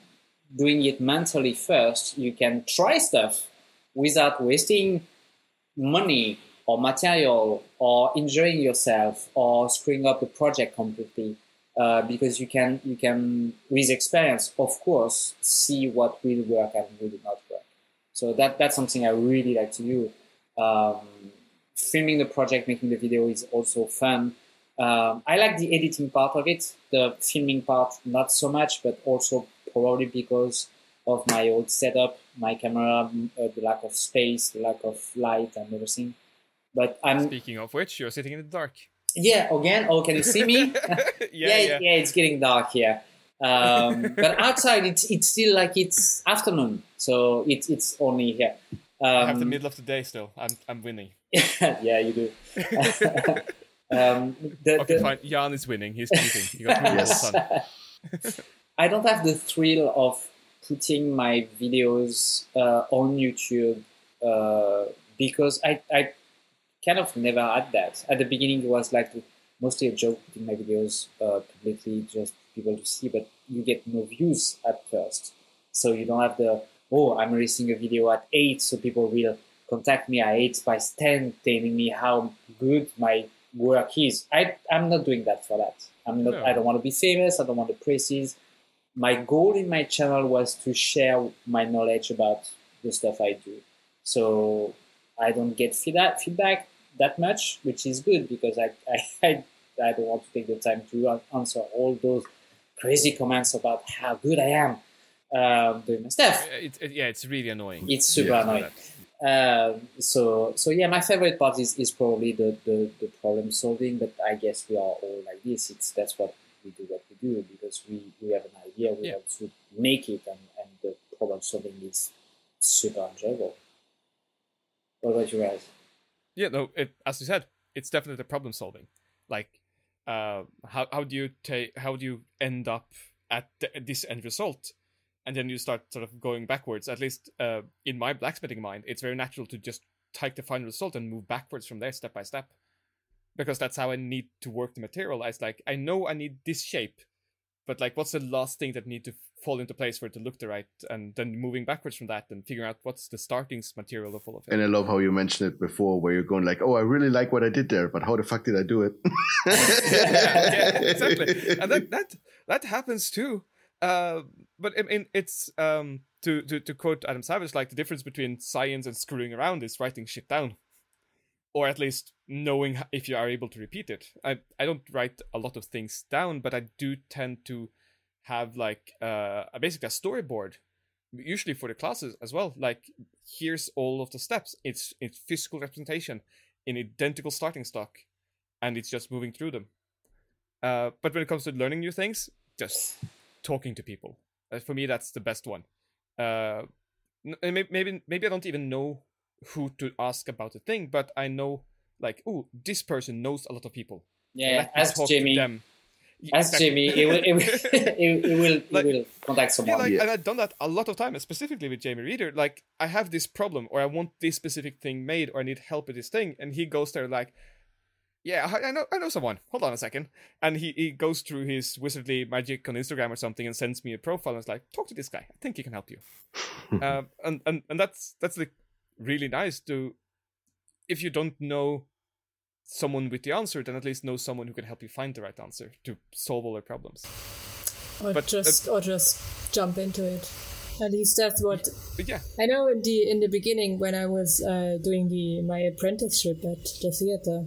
doing it mentally first, you can try stuff without wasting money or material or injuring yourself or screwing up the project completely uh, because you can you can with experience of course see what will work and will not work. So that that's something i really like to do. Um, filming the project making the video is also fun. Um, i like the editing part of it the filming part not so much but also probably because of my old setup my camera uh, the lack of space the lack of light and everything. But i'm speaking of which you're sitting in the dark yeah, again. Oh, can you see me? <laughs> yeah, <laughs> yeah, yeah, yeah, It's getting dark here. Um, but outside, it's it's still like it's afternoon, so it's it's only here. Um, I have the middle of the day still. I'm I'm winning. <laughs> yeah, you do. um, the, Okay, the- fine. Jan is winning. He's cheating. He got Yes. I don't have the thrill of putting my videos uh, on YouTube uh, because I, I kind of never had that. At the beginning, it was like mostly a joke putting my videos uh, publicly, just people to see, but you get no views at first. So you don't have the, oh, I'm releasing a video at 8, so people will contact me at 8 by 10 telling me how good my work is. I, I'm not doing that for that. I'm not, No. I don't want to be famous. I don't want the praises my goal in my channel was to share my knowledge about the stuff I do. So I don't get feedback, feedback that much, which is good because I, <laughs> I, I, don't want to take the time to answer all those crazy comments about how good I am um, doing my stuff. It, it, yeah, it's really annoying. It's super Yeah. annoying. Um, so so yeah, my favorite part is, is probably the, the, the problem solving, but I guess we are all like this. It's that's what we do what we do because we, we have an idea, we Yeah. want to make it and, and the problem solving is super enjoyable. What about you guys? Yeah, no, it, as you said, it's definitely problem solving. Like, uh, how how do you take how do you end up at th- this end result, and then you start sort of going backwards. At least uh, in my blacksmithing mind, it's very natural to just take the final result and move backwards from there, step by step, because that's how I need to work the material. Like I know I need this shape, but like, what's the last thing that need to fall into place for it to look the right, and then moving backwards from that and figuring out what's the starting material of all of it. And I love how you mentioned it before, where you're going like, "Oh, I really like what I did there, but how the fuck did I do it?" <laughs> yeah, yeah, exactly. And that that that happens too. Uh, but I mean, it's um to, to to quote Adam Savage, like the difference between science and screwing around is writing shit down, or at least knowing if you are able to repeat it. I I don't write a lot of things down, but I do tend to have like uh a basically a storyboard, usually for the classes as well. Like here's all of the steps. It's it's physical representation in identical starting stock, and it's just moving through them. Uh, but when it comes to learning new things, just talking to people. Uh, for me, that's the best one. Uh, and maybe maybe I don't even know who to ask about the thing, but I know like, oh, this person knows a lot of people. Yeah, ask Jamie. them. Y- Ask exactly. Jamie. He will, he will, he, <laughs> <laughs> he will, he Like- will contact Yeah, like, Yeah. and I've done that a lot of times, specifically with Jamie Reader. Like, I have this problem, or I want this specific thing made, or I need help with this thing, and he goes there like, "Yeah, I, I know, I know someone. Hold on a second. And he, he goes through his wizardly magic on Instagram or something, and sends me a profile, and is like, "Talk to this guy. I think he can help you." um, <laughs> and and and that's that's like really nice to, if you don't know someone with the answer, then at least know someone who can help you find the right answer to solve all their problems. or But, uh, just or just jump into it. At least that's what yeah, I know. In the in the beginning, when I was uh, doing the my apprenticeship at the theater,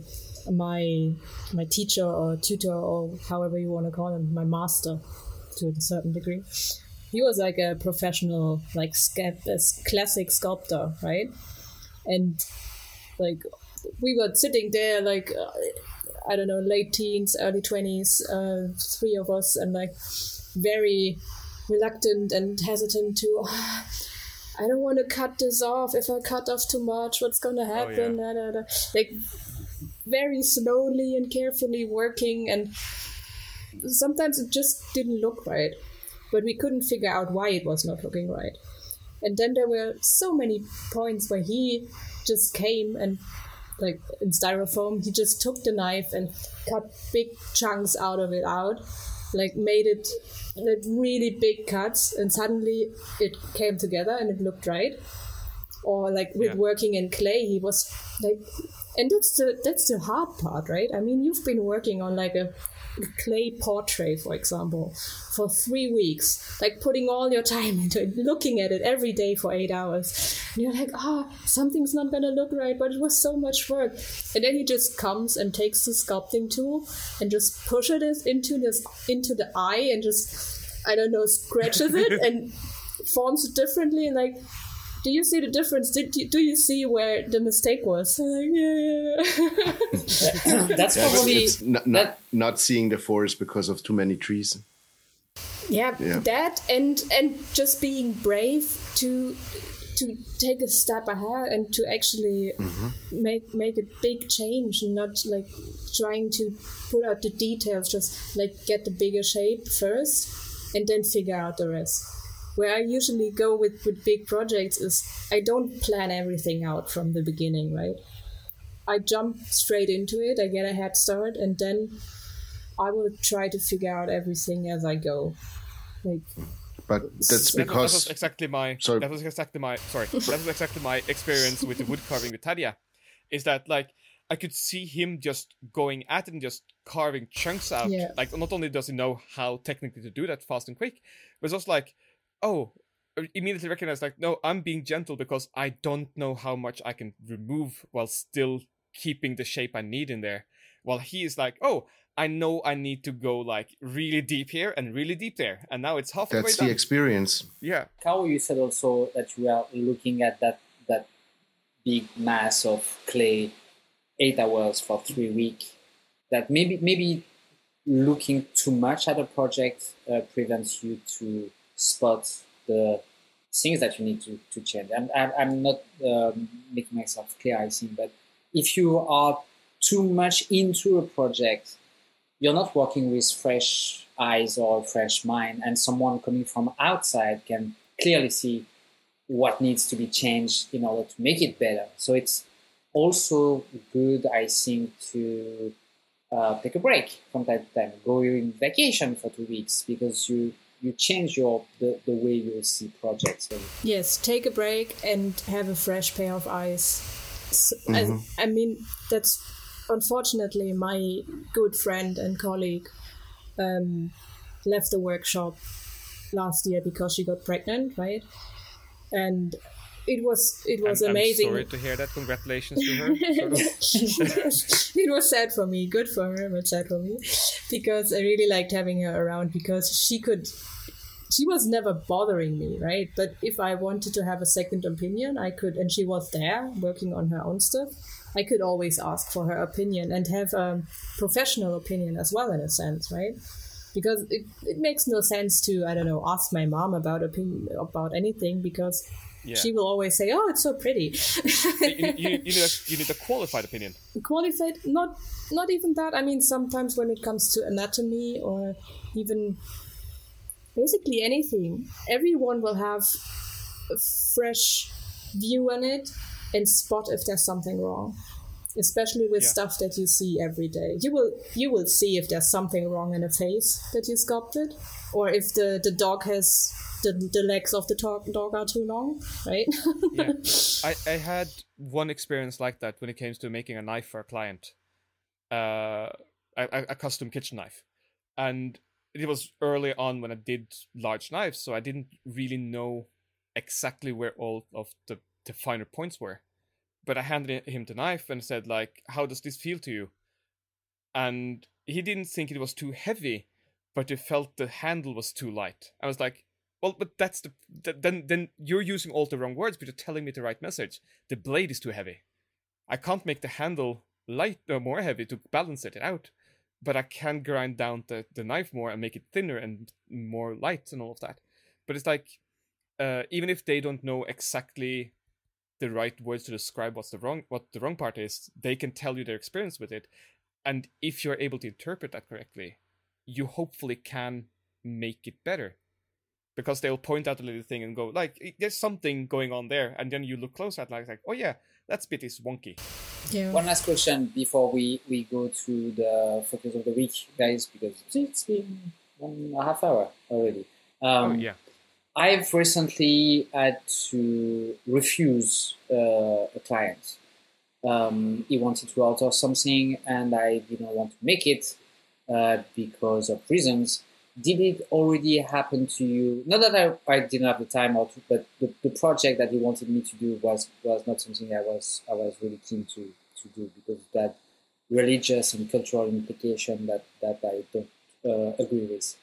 my my teacher or tutor or however you want to call him, my master, to a certain degree, he was like a professional, like sca- classic sculptor, right? And like we were sitting there, like uh, I don't know, late teens, early twenties, uh, three of us, and like very reluctant and hesitant to. <sighs> I don't want to cut this off. If I cut off too much, what's gonna happen? Da, da. Like very slowly and carefully working, and sometimes it just didn't look right. But we couldn't figure out why it was not looking right. And then there were so many points where he just came and like in styrofoam, he just took the knife and cut big chunks out of it out, like made it like really big cuts, and suddenly it came together and it looked right. Or like with Yeah. working in clay, he was like, and that's the that's the hard part, right? I mean, you've been working on like a clay portrait, for example, for three weeks, like putting all your time into it, looking at it every day for eight hours. And you're like, ah, something's not gonna look right, but it was so much work. And then he just comes and takes the sculpting tool and just pushes it into this into the eye and just I don't know, scratches it <laughs> and forms it differently and like do you see the difference? Did you, do you see where the mistake was? <laughs> Like, yeah, yeah, yeah. <laughs> That's Yeah, probably it's not, not, that- not seeing the forest because of too many trees. yeah, yeah, that and and just being brave to to take a step ahead and to actually mm-hmm. make make a big change and not like trying to put out the details just like get the bigger shape first and then figure out the rest where i usually go with with big projects is i don't plan everything out from the beginning right i jump straight into it i get a head start and then i will try to figure out everything as i go like but that's because that was exactly my sorry. that was exactly my sorry that was exactly my experience with the wood carving with Tadia, is that like I could see him just going at it and just carving chunks out. Yeah. Like not only does he know how technically to do that fast and quick, but it's also like, oh, immediately recognize like, no, I'm being gentle because I don't know how much I can remove while still keeping the shape I need in there. While he is like, oh, I know I need to go like really deep here and really deep there, and now it's halfway. That's done. the experience. Yeah. How you said also that you are looking at that that big mass of clay, eight hours for three weeks. That maybe maybe looking too much at a project uh, prevents you to spot the things that you need to, to change. And I'm, I'm not um, making myself clear, I think, but if you are too much into a project you're not working with fresh eyes or fresh mind, and someone coming from outside can clearly see what needs to be changed in order to make it better. So it's also good, I think, to uh, take a break from time to time, go in vacation for two weeks because you you change your the, the way you see projects. Yes, take a break and have a fresh pair of eyes. So, mm-hmm. I, I mean, that's unfortunately, my good friend and colleague um, left the workshop last year because she got pregnant, right? And it was it was I'm, amazing. I'm sorry to hear that. Congratulations to her. <laughs> it was sad for me. Good for her, but sad for me because I really liked having her around because she could. She was never bothering me, right? But if I wanted to have a second opinion, I could, and she was there working on her own stuff. I could always ask for her opinion and have a professional opinion as well, in a sense, right? Because it, it makes no sense to I don't know ask my mom about opinion about anything because yeah. she will always say, "Oh, it's so pretty." you, you, you, need a, you need a qualified opinion. Qualified, not not even that. I mean, sometimes when it comes to anatomy or even basically anything, everyone will have a fresh view on it and spot if there's something wrong especially with yeah. stuff that you see every day you will you will see if there's something wrong in a face that you sculpted or if the the dog has the, the legs of the dog, dog are too long right <laughs> yeah <laughs> I, I had one experience like that when it came to making a knife for a client uh a, a custom kitchen knife and it was early on when i did large knives so i didn't really know exactly where all of the the finer points were. But I handed him the knife and said, like, how does this feel to you? And he didn't think it was too heavy, but you felt the handle was too light. I was like, well, but that's the then then you're using all the wrong words, but you're telling me the right message. The blade is too heavy. I can't make the handle light or more heavy to balance it out, but I can grind down the, the knife more and make it thinner and more light and all of that. But it's like, uh, even if they don't know exactly the right words to describe what's the wrong what the wrong part is they can tell you their experience with it and if you're able to interpret that correctly you hopefully can make it better. Because they'll point out a little thing and go like there's something going on there. And then you look closer at like, like oh yeah that bit is wonky. Yeah. one last question before we we go to the focus of the week guys because it's been one and a half hour already. Um, oh, yeah. I've recently had to refuse uh, a client. Um, he wanted to alter something, and I didn't want to make it uh, because of reasons. Did it already happen to you? Not that I, I didn't have the time, or to, but the, the project that he wanted me to do was was not something I was I was really keen to to do because that religious and cultural implication that that I don't uh, agree with.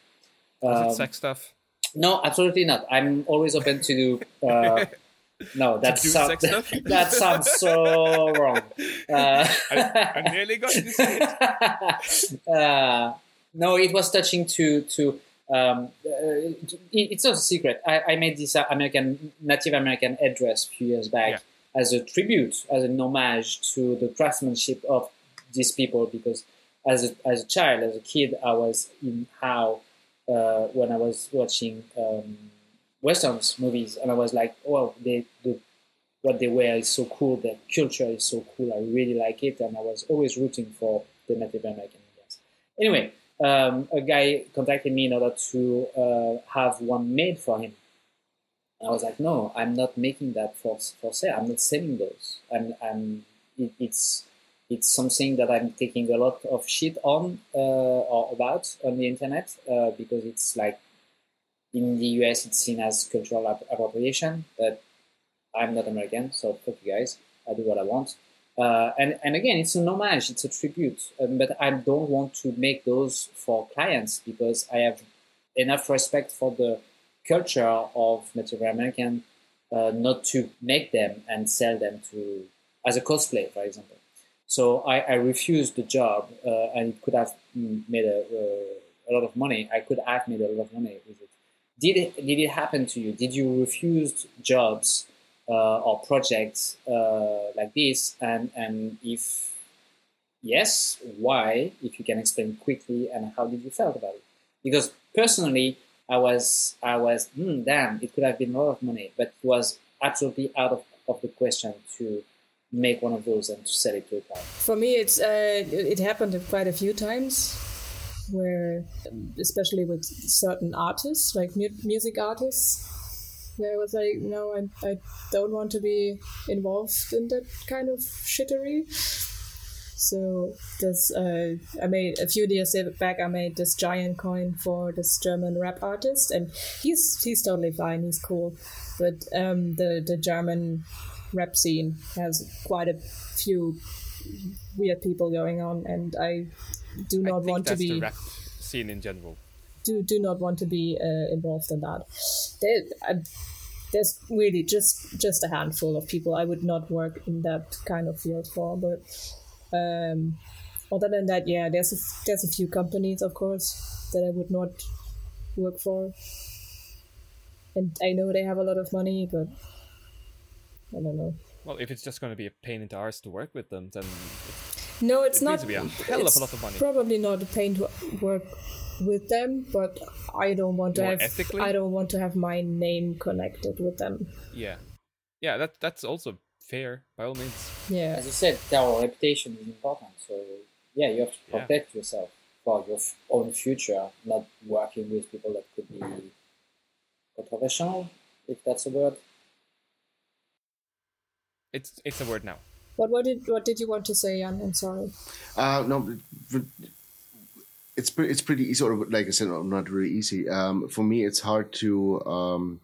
Um, sex stuff? No, absolutely not. I'm always open to do. Uh, <laughs> no, that sounds <laughs> that sounds so wrong. Uh, <laughs> I, I, nearly got say <laughs> it. Uh, no, it was touching to to Um, uh, it's not a secret. I, I made this American Native American headdress a few years back yeah. as a tribute, as an homage to the craftsmanship of these people. Because as a, as a child, as a kid, I was in how uh, when I was watching um, westerns movies, and I was like, "Oh, they, the what they wear is so cool. Their culture is so cool. I really like it." And I was always rooting for the Native American Indians. Anyway, um, a guy contacted me in order to uh, have one made for him. And I was like, "No, I'm not making that for for sale. I'm not selling those. And I'm it, it's it's something that I'm taking a lot of shit on uh, or about on the internet uh, because it's like in the US it's seen as cultural appropriation, but I'm not American, so fuck you guys. I do what I want. Uh, and, and again, it's an homage, it's a tribute, um, but I don't want to make those for clients because I have enough respect for the culture of Native American uh, not to make them and sell them to as a cosplay, for example. So I, I refused the job, uh, and could have made a, uh, a lot of money. I could have made a lot of money with it. Did it, did it happen to you? Did you refuse jobs uh, or projects uh, like this? And and if yes, why? If you can explain quickly, and how did you felt about it? Because personally, I was I was mm, damn, it could have been a lot of money, but it was absolutely out of, of the question to make one of those and to sell it to a client? For me, it's uh, it happened quite a few times, where especially with certain artists, like mu- music artists, where I was like, no, I, I don't want to be involved in that kind of shittery. So this, uh, I made a few years back. I made this giant coin for this German rap artist, and he's he's totally fine. He's cool, but um, the the German rap scene has quite a few weird people going on, and I do not want to be seen in general. Do do not want to be uh, involved in that. There, uh, there's really just just a handful of people I would not work in that kind of field for, but. Um, other than that, yeah, there's a, there's a few companies, of course, that I would not work for, and I know they have a lot of money, but I don't know. Well, if it's just going to be a pain in the arse to work with them, then it's, no, it's it not. To be a hell of a lot of money. Probably not a pain to work with them, but I don't want to More have. Ethically? I don't want to have my name connected with them. Yeah, yeah, that that's also fair by all means. Yeah, as you said, our reputation is important. So yeah, you have to protect yeah. yourself for your own future, not working with people that could be controversial, if that's a word. It's it's a word now. What what did what did you want to say, Jan? I'm sorry. Uh, no, it's pretty it's pretty easy. Or like I said, not really easy. Um, for me, it's hard to um,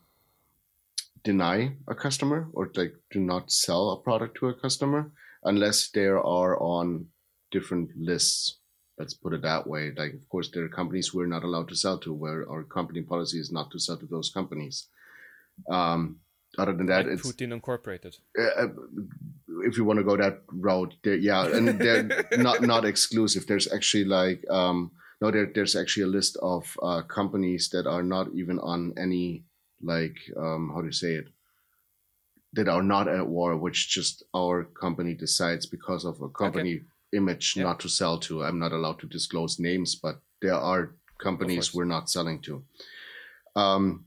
deny a customer or like do not sell a product to a customer unless they are on different lists. Let's put it that way. Like, of course, there are companies we're not allowed to sell to, where our company policy is not to sell to those companies. Um, other than that, like it's Putin Incorporated. Uh, if you want to go that route, yeah, and they're <laughs> not not exclusive. There's actually like um, no, there, there's actually a list of uh, companies that are not even on any like um, how do you say it that are not at war, which just our company decides because of a company okay. image yeah. not to sell to. I'm not allowed to disclose names, but there are companies we're not selling to. Um,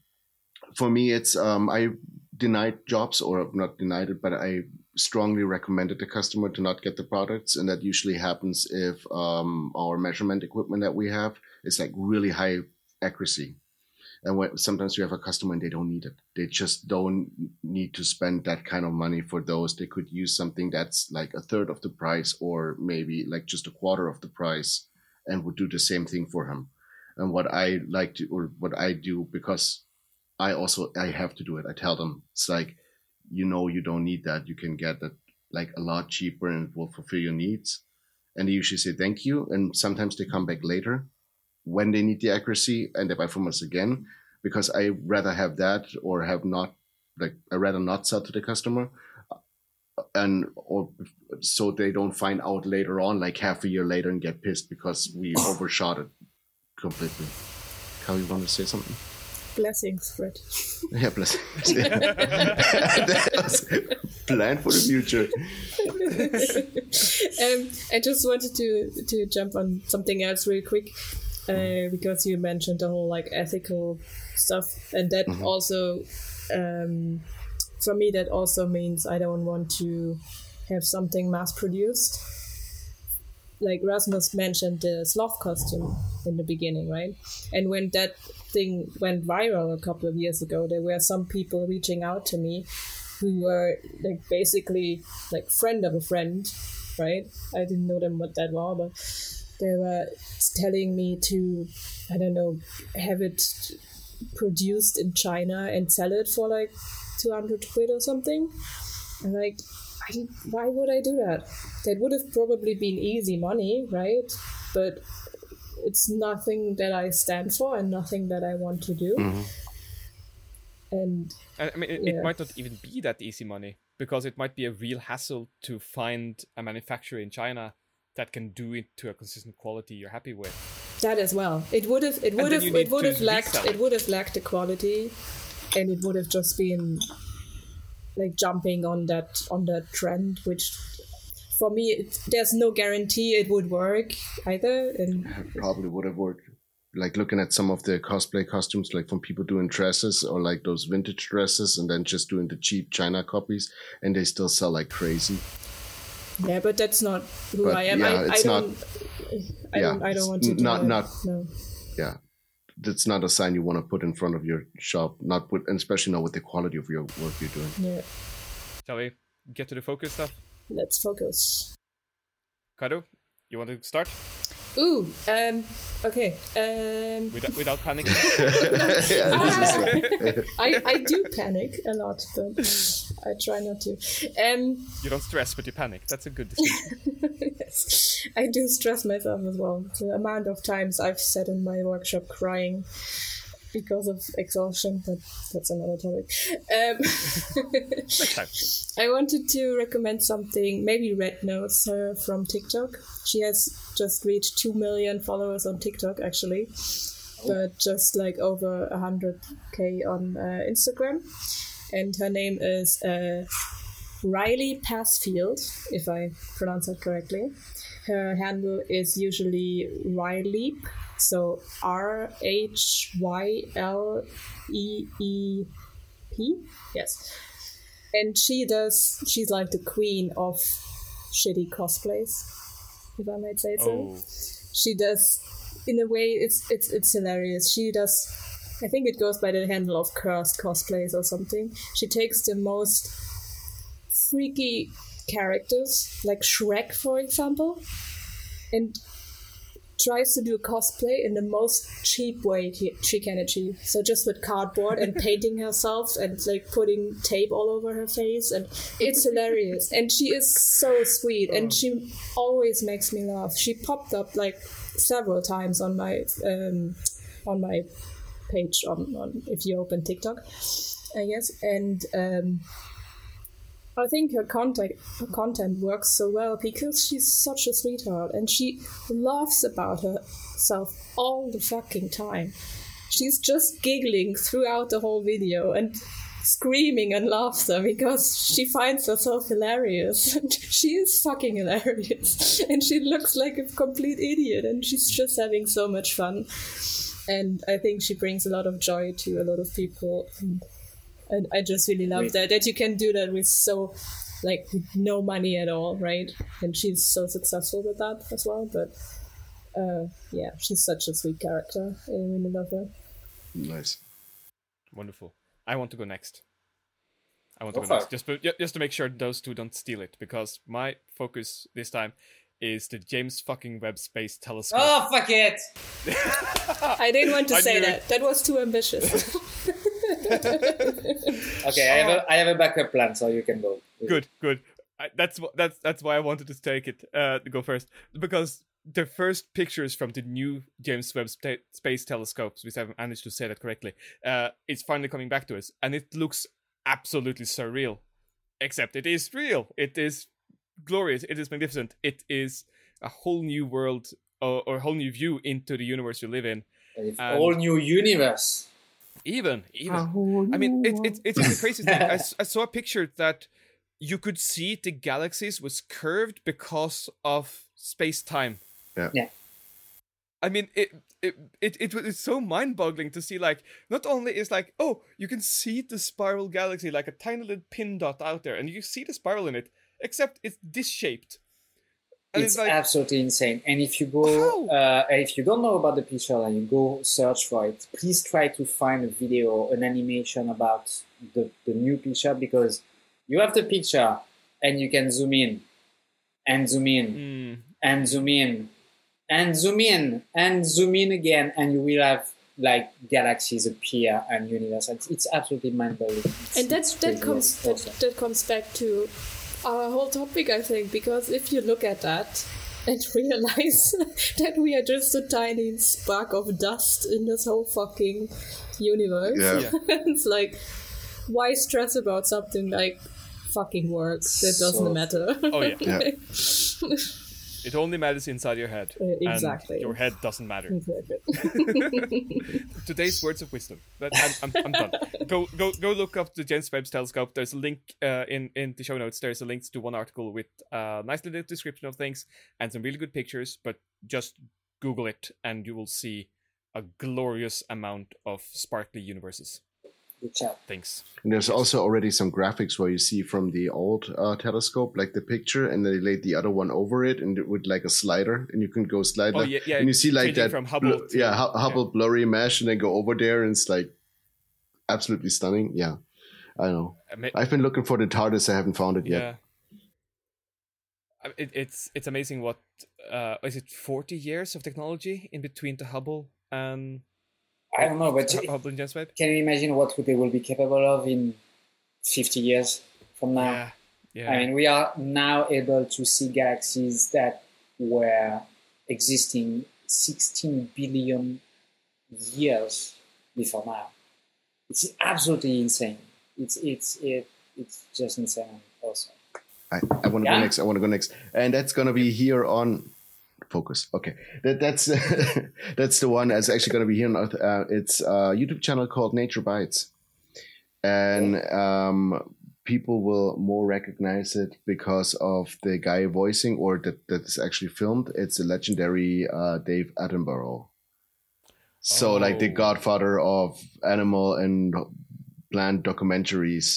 for me, it's um, I denied jobs or not denied it, but I strongly recommended the customer to not get the products. And that usually happens if um, our measurement equipment that we have is like really high accuracy. And when, sometimes we have a customer and they don't need it. They just don't need to spend that kind of money for those. They could use something that's like a third of the price or maybe like just a quarter of the price and would do the same thing for him. And what I like to, or what I do, because I also I have to do it. I tell them it's like, you know, you don't need that. You can get that like a lot cheaper and it will fulfill your needs. And they usually say thank you. And sometimes they come back later when they need the accuracy and they buy from us again because I rather have that or have not like I rather not sell to the customer uh, and or so they don't find out later on like half a year later and get pissed because we overshot it completely how you want to say something? Blessings, Fred. Yeah, blessings. <laughs> Plan for the future. <laughs> um, I just wanted to to jump on something else real quick uh, because you mentioned the whole like ethical stuff, and that mm-hmm. also um, for me that also means I don't want to have something mass produced. Like Rasmus mentioned the sloth costume in the beginning, right? And when that thing went viral a couple of years ago, there were some people reaching out to me who were like basically like friend of a friend, right? I didn't know them what that well, but they were telling me to, I don't know, have it produced in China and sell it for like 200 quid or something. And like, I, why would I do that? That would have probably been easy money, right? But it's nothing that I stand for and nothing that I want to do. Mm-hmm. And I mean, it, yeah. it might not even be that easy money because it might be a real hassle to find a manufacturer in China that can do it to a consistent quality you're happy with. That as well. It would have. It would have. It would have lacked. It would have lacked the quality, and it would have just been like jumping on that on that trend, which for me, it, there's no guarantee it would work either. And probably would have worked. Like looking at some of the cosplay costumes, like from people doing dresses or like those vintage dresses, and then just doing the cheap China copies, and they still sell like crazy. Yeah, but that's not who but, I am. Yeah, I, it's I don't, not. I yeah, don't. I don't want to. Not. Do not. No. Yeah, that's not a sign you want to put in front of your shop. Not with, and especially not with the quality of your work you're doing. Yeah. Shall we get to the focus stuff? Let's focus. Caro, you want to start? Ooh, um, okay. Um, without, without panic. <laughs> I, I do panic a lot, but I try not to. Um, you don't stress, but you panic. That's a good distinction. <laughs> yes, I do stress myself as well. The amount of times I've sat in my workshop crying because of exhaustion, but that's another topic. Um, <laughs> I wanted to recommend something, maybe Red knows her from TikTok. She has just reached 2 million followers on TikTok, actually, but just like over 100k on uh, Instagram. And her name is uh, Rhylee Passfield, if I pronounce that correctly. Her handle is usually Rhylee so R H Y L E E P. Yes. And she does, she's like the queen of shitty cosplays, if I might say so. Oh. She does, in a way, it's, it's, it's hilarious. She does, I think it goes by the handle of cursed cosplays or something. She takes the most freaky characters, like Shrek, for example, and tries to do cosplay in the most cheap way she can achieve. So just with cardboard and <laughs> painting herself and like putting tape all over her face, and it's hilarious. And she is so sweet, and she always makes me laugh. She popped up like several times on my um, on my page on, on if you open TikTok, I guess, and. Um, I think her content her content works so well because she's such a sweetheart and she laughs about herself all the fucking time. She's just giggling throughout the whole video and screaming and laughter because she finds herself hilarious. <laughs> she is fucking hilarious. <laughs> And she looks like a complete idiot and she's just having so much fun. And I think she brings a lot of joy to a lot of people. And and I just really love that that you can do that with so like no money at all, right? And she's so successful with that as well. But uh, yeah, she's such a sweet character. I really love her. Nice, wonderful. I want to go next. I want to go, go next, just just to make sure those two don't steal it, because my focus this time is the James fucking Webb Space Telescope. Oh fuck it! <laughs> I didn't want to say that. It. That was too ambitious. <laughs> <laughs> okay, I have a I have a backup plan, so you can go. Good, good. I, that's that's that's why I wanted to take it uh, to go first because the first pictures from the new James Webb Sp- Space Telescopes, which I managed to say that correctly, uh, it's finally coming back to us, and it looks absolutely surreal. Except it is real. It is glorious. It is magnificent. It is a whole new world or, or a whole new view into the universe you live in. It If And- whole new universe. Even, even. Ah, I mean, it, it, it's a crazy thing. I, s- <laughs> I saw a picture that you could see the galaxies was curved because of space time. Yeah. Yeah. I mean, it it it it was it's so mind-boggling to see. Like, not only is like, oh, you can see the spiral galaxy like a tiny little pin dot out there, and you see the spiral in it, except it's disshaped. And it's it's, like, absolutely insane. And if you go, uh, if you don't know about the picture and you go search for it, please try to find a video, an animation about the, the new picture because you have the picture and you can zoom in and zoom in mm, and zoom in and zoom in and zoom in again and you will have like galaxies appear and universe. It's, it's absolutely mind-blowing. And that that comes It's that, that comes back to our whole topic i think because if you look at that and <laughs> realize that we are just a tiny spark of dust in this whole fucking universe Yeah. Yeah. <laughs> it's like why stress about something like fucking works that doesn't So- matter oh yeah, Yeah. <laughs> it only matters inside your head. Uh, and exactly. your head doesn't matter. Exactly. <laughs> <laughs> today's words of wisdom. But I'm, I'm, I'm done. Go go go look up the James Webb Telescope. There's a link uh, in in the show notes. There's a link to one article with a nice little description of things and some really good pictures. But just Google it and you will see a glorious amount of sparkly universes. Good job. Things. And there's also already some graphics where you see from the old uh, telescope, like the picture, and they laid the other one over it, and it with like a slider, and you can go slide. Oh like- yeah, yeah. and you see like changing that, from Hubble. bl- to- yeah, Hu- Hubble blurry mesh, and then go over there, and it's like absolutely stunning. Yeah, I know. Ama- I've been looking for the TARDIS, I haven't found it yet. yeah. I- It, it's it's amazing what uh is it 40 years of technology in between the Hubble and I don't know, but Hubble and James can you imagine what they will be capable of in 50 years from now? Yeah, yeah. I mean, we are now able to see galaxies that were existing 16 billion years before now. It's absolutely insane. It's it's it, it's just insane Also. I, I want to Yeah? go next. I want to go next, and that's gonna be here on focus. Okay, that that's <laughs> that's the one that's actually gonna be here. Uh, it's a YouTube channel called Nature Bites, and um, people will more recognize it because of the guy voicing or that that is actually filmed. It's the legendary uh, Dave Attenborough. So, like the Oh. godfather of animal and plant documentaries,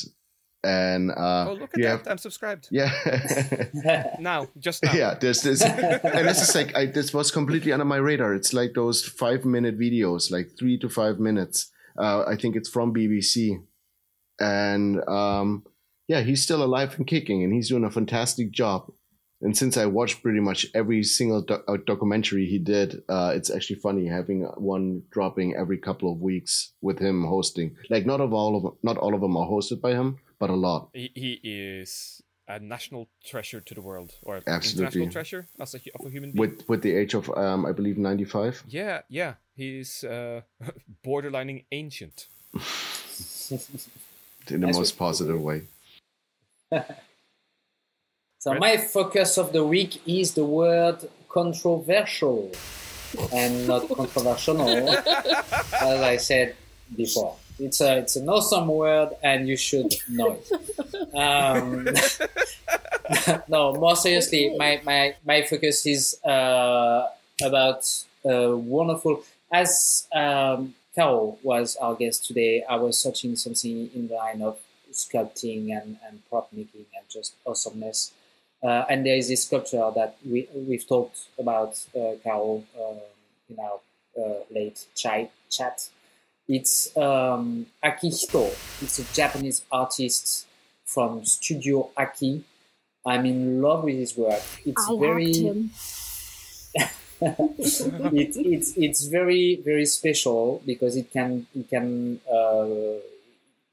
and uh, oh, look at you that! have- I'm subscribed yeah. <laughs> <laughs> now. Just now. yeah, there's this, and this is like I, this was completely under my radar. It's like those five minute videos, like three to five minutes. Uh, I think it's from BBC, and um, yeah, he's still alive and kicking, and he's doing a fantastic job. And since I watched pretty much every single doc- uh, documentary he did, uh, it's actually funny having one dropping every couple of weeks with him hosting. Like not of all of not all of them are hosted by him, but a lot. He, he is a national treasure to the world, or Absolutely. international treasure as a, of a human being. With with the age of um, I believe ninety five. yeah, yeah, he's uh, <laughs> borderlining ancient. <laughs> in the Nice most positive way. <laughs> So Right. my focus of the week is the word controversial and not controversial, as I said before. It's a it's an awesome word, and you should know it. Um, <laughs> no, more seriously, my my my focus is uh, about uh, wonderful. As um, Caro was our guest today, I was searching something in the line of sculpting and, and prop making and just awesomeness. Uh, and there is this sculpture that we we've talked about, uh, Caro, uh, in our uh, late chat. It's um, Akihito. It's a Japanese artist from Studio Aki. I'm in love with his work. It's I very him. <laughs> it, it's it's very very special because it can it can uh,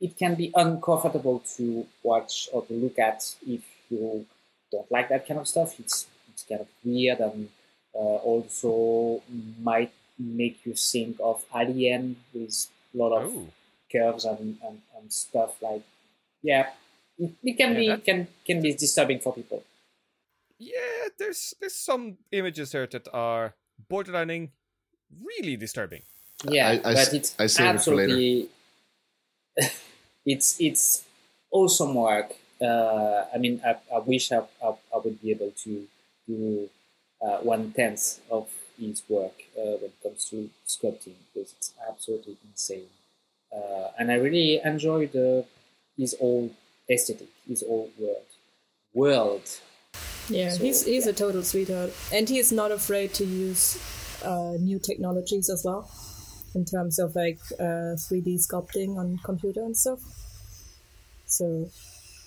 it can be uncomfortable to watch or to look at if you don't like that kind of stuff. It's it's kind of weird and uh, also might make you think of Alien with a lot of Oh, curves and, and, and stuff like yeah. It, it can Yeah, be that- can can be disturbing for people. yeah. There's there's some images here that are borderlining really disturbing. Yeah, I- I but it's I save it for later. absolutely. <laughs> it's it's awesome work. Uh, I mean, I, I wish I, I, I would be able to do uh, one tenth of his work uh, when it comes to sculpting because it's absolutely insane. Uh, and I really enjoy the his whole aesthetic, his whole world. World. Yeah, So, he's he's yeah. a total sweetheart, and he's not afraid to use uh, new technologies as well, in terms of like uh, 3D sculpting on computer and stuff. So,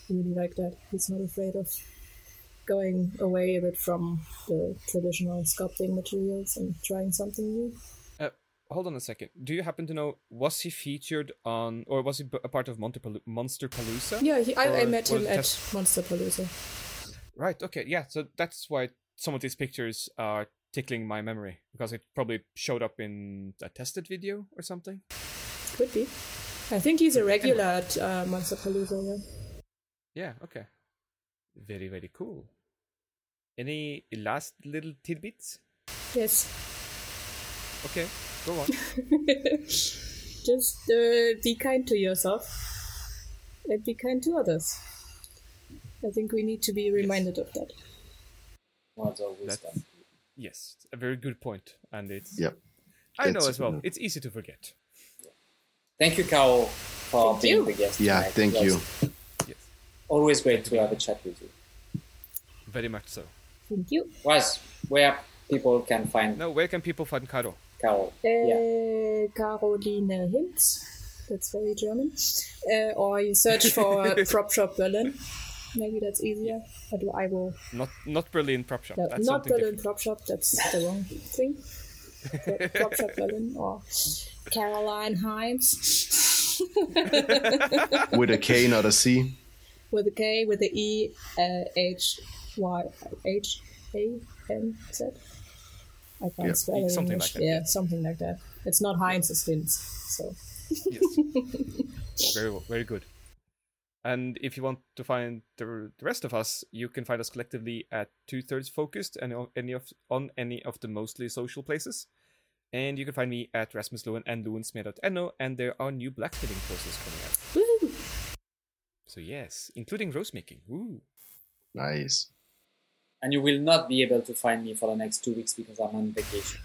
really like that. He's not afraid of going away a bit from the traditional sculpting materials and trying something new. Uh, hold on a second. Do you happen to know was he featured on, or was he a part of Monster Monsterpalooza? Yeah, he, I, I met him at test- Monsterpalooza. Right. Okay. Yeah. So that's why some of these pictures are tickling my memory because it probably showed up in a tested video or something. Could be. I think he's a regular at uh, Monsterpalooza. Yeah. Yeah. Okay. Very very cool. Any last little tidbits? Yes. Okay. Go on. <laughs> Just uh, be kind to yourself and be kind to others. I think we need to be reminded of that. Words of That's wisdom. yes, a very good point, and it's Yep. I know as well. It's easy to forget. Thank you, Carol, for Thank being you. the guest. Yeah, tonight. thank It you. Yes, Always great to have a chat with you. very much so. Thank you. Was where people can find Now, where can people find Caro? Carol? yeah. Uh, Caroline Hintz. That's very German. Uh, or you search for <laughs> Prop Shop Berlin. Maybe that's easier. But I will. Not not Berlin Prop Shop. No, That's not Berlin different. Prop Shop. That's the wrong thing. Prop Shop Berlin or Caroline Himes With a K, not a C. with a K with a E uh, H Y H A N Z. I can't Yeah, spell it in something English. like that, yeah, yeah. something like that. It's not Heinz, it's Linz. So Yes. <laughs> very well, very good. And if you want to find the, the rest of us, you can find us collectively at Two Thirds Focused and on any of on any of the mostly social places. And you can find me at Rasmus Lewin and lewensmeer.no, and there are new black blacksmithing courses coming out. woo! So yes, including rose making. Woo! Nice. And you will not be able to find me for the next two weeks because I'm on vacation.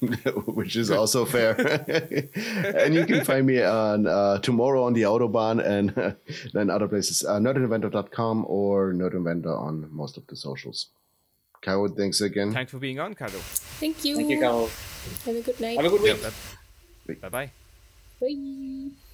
<laughs> Which is also fair. <laughs> and you can find me on uh, tomorrow on the Autobahn and <laughs> then other places. Uh, nerdinventor.com or nerdinventor on most of the socials. Caro, thanks again. Thanks for being on, Caro. Thank you. Thank you, Carol. Have a good night. Have a good week. Bye bye. Bye.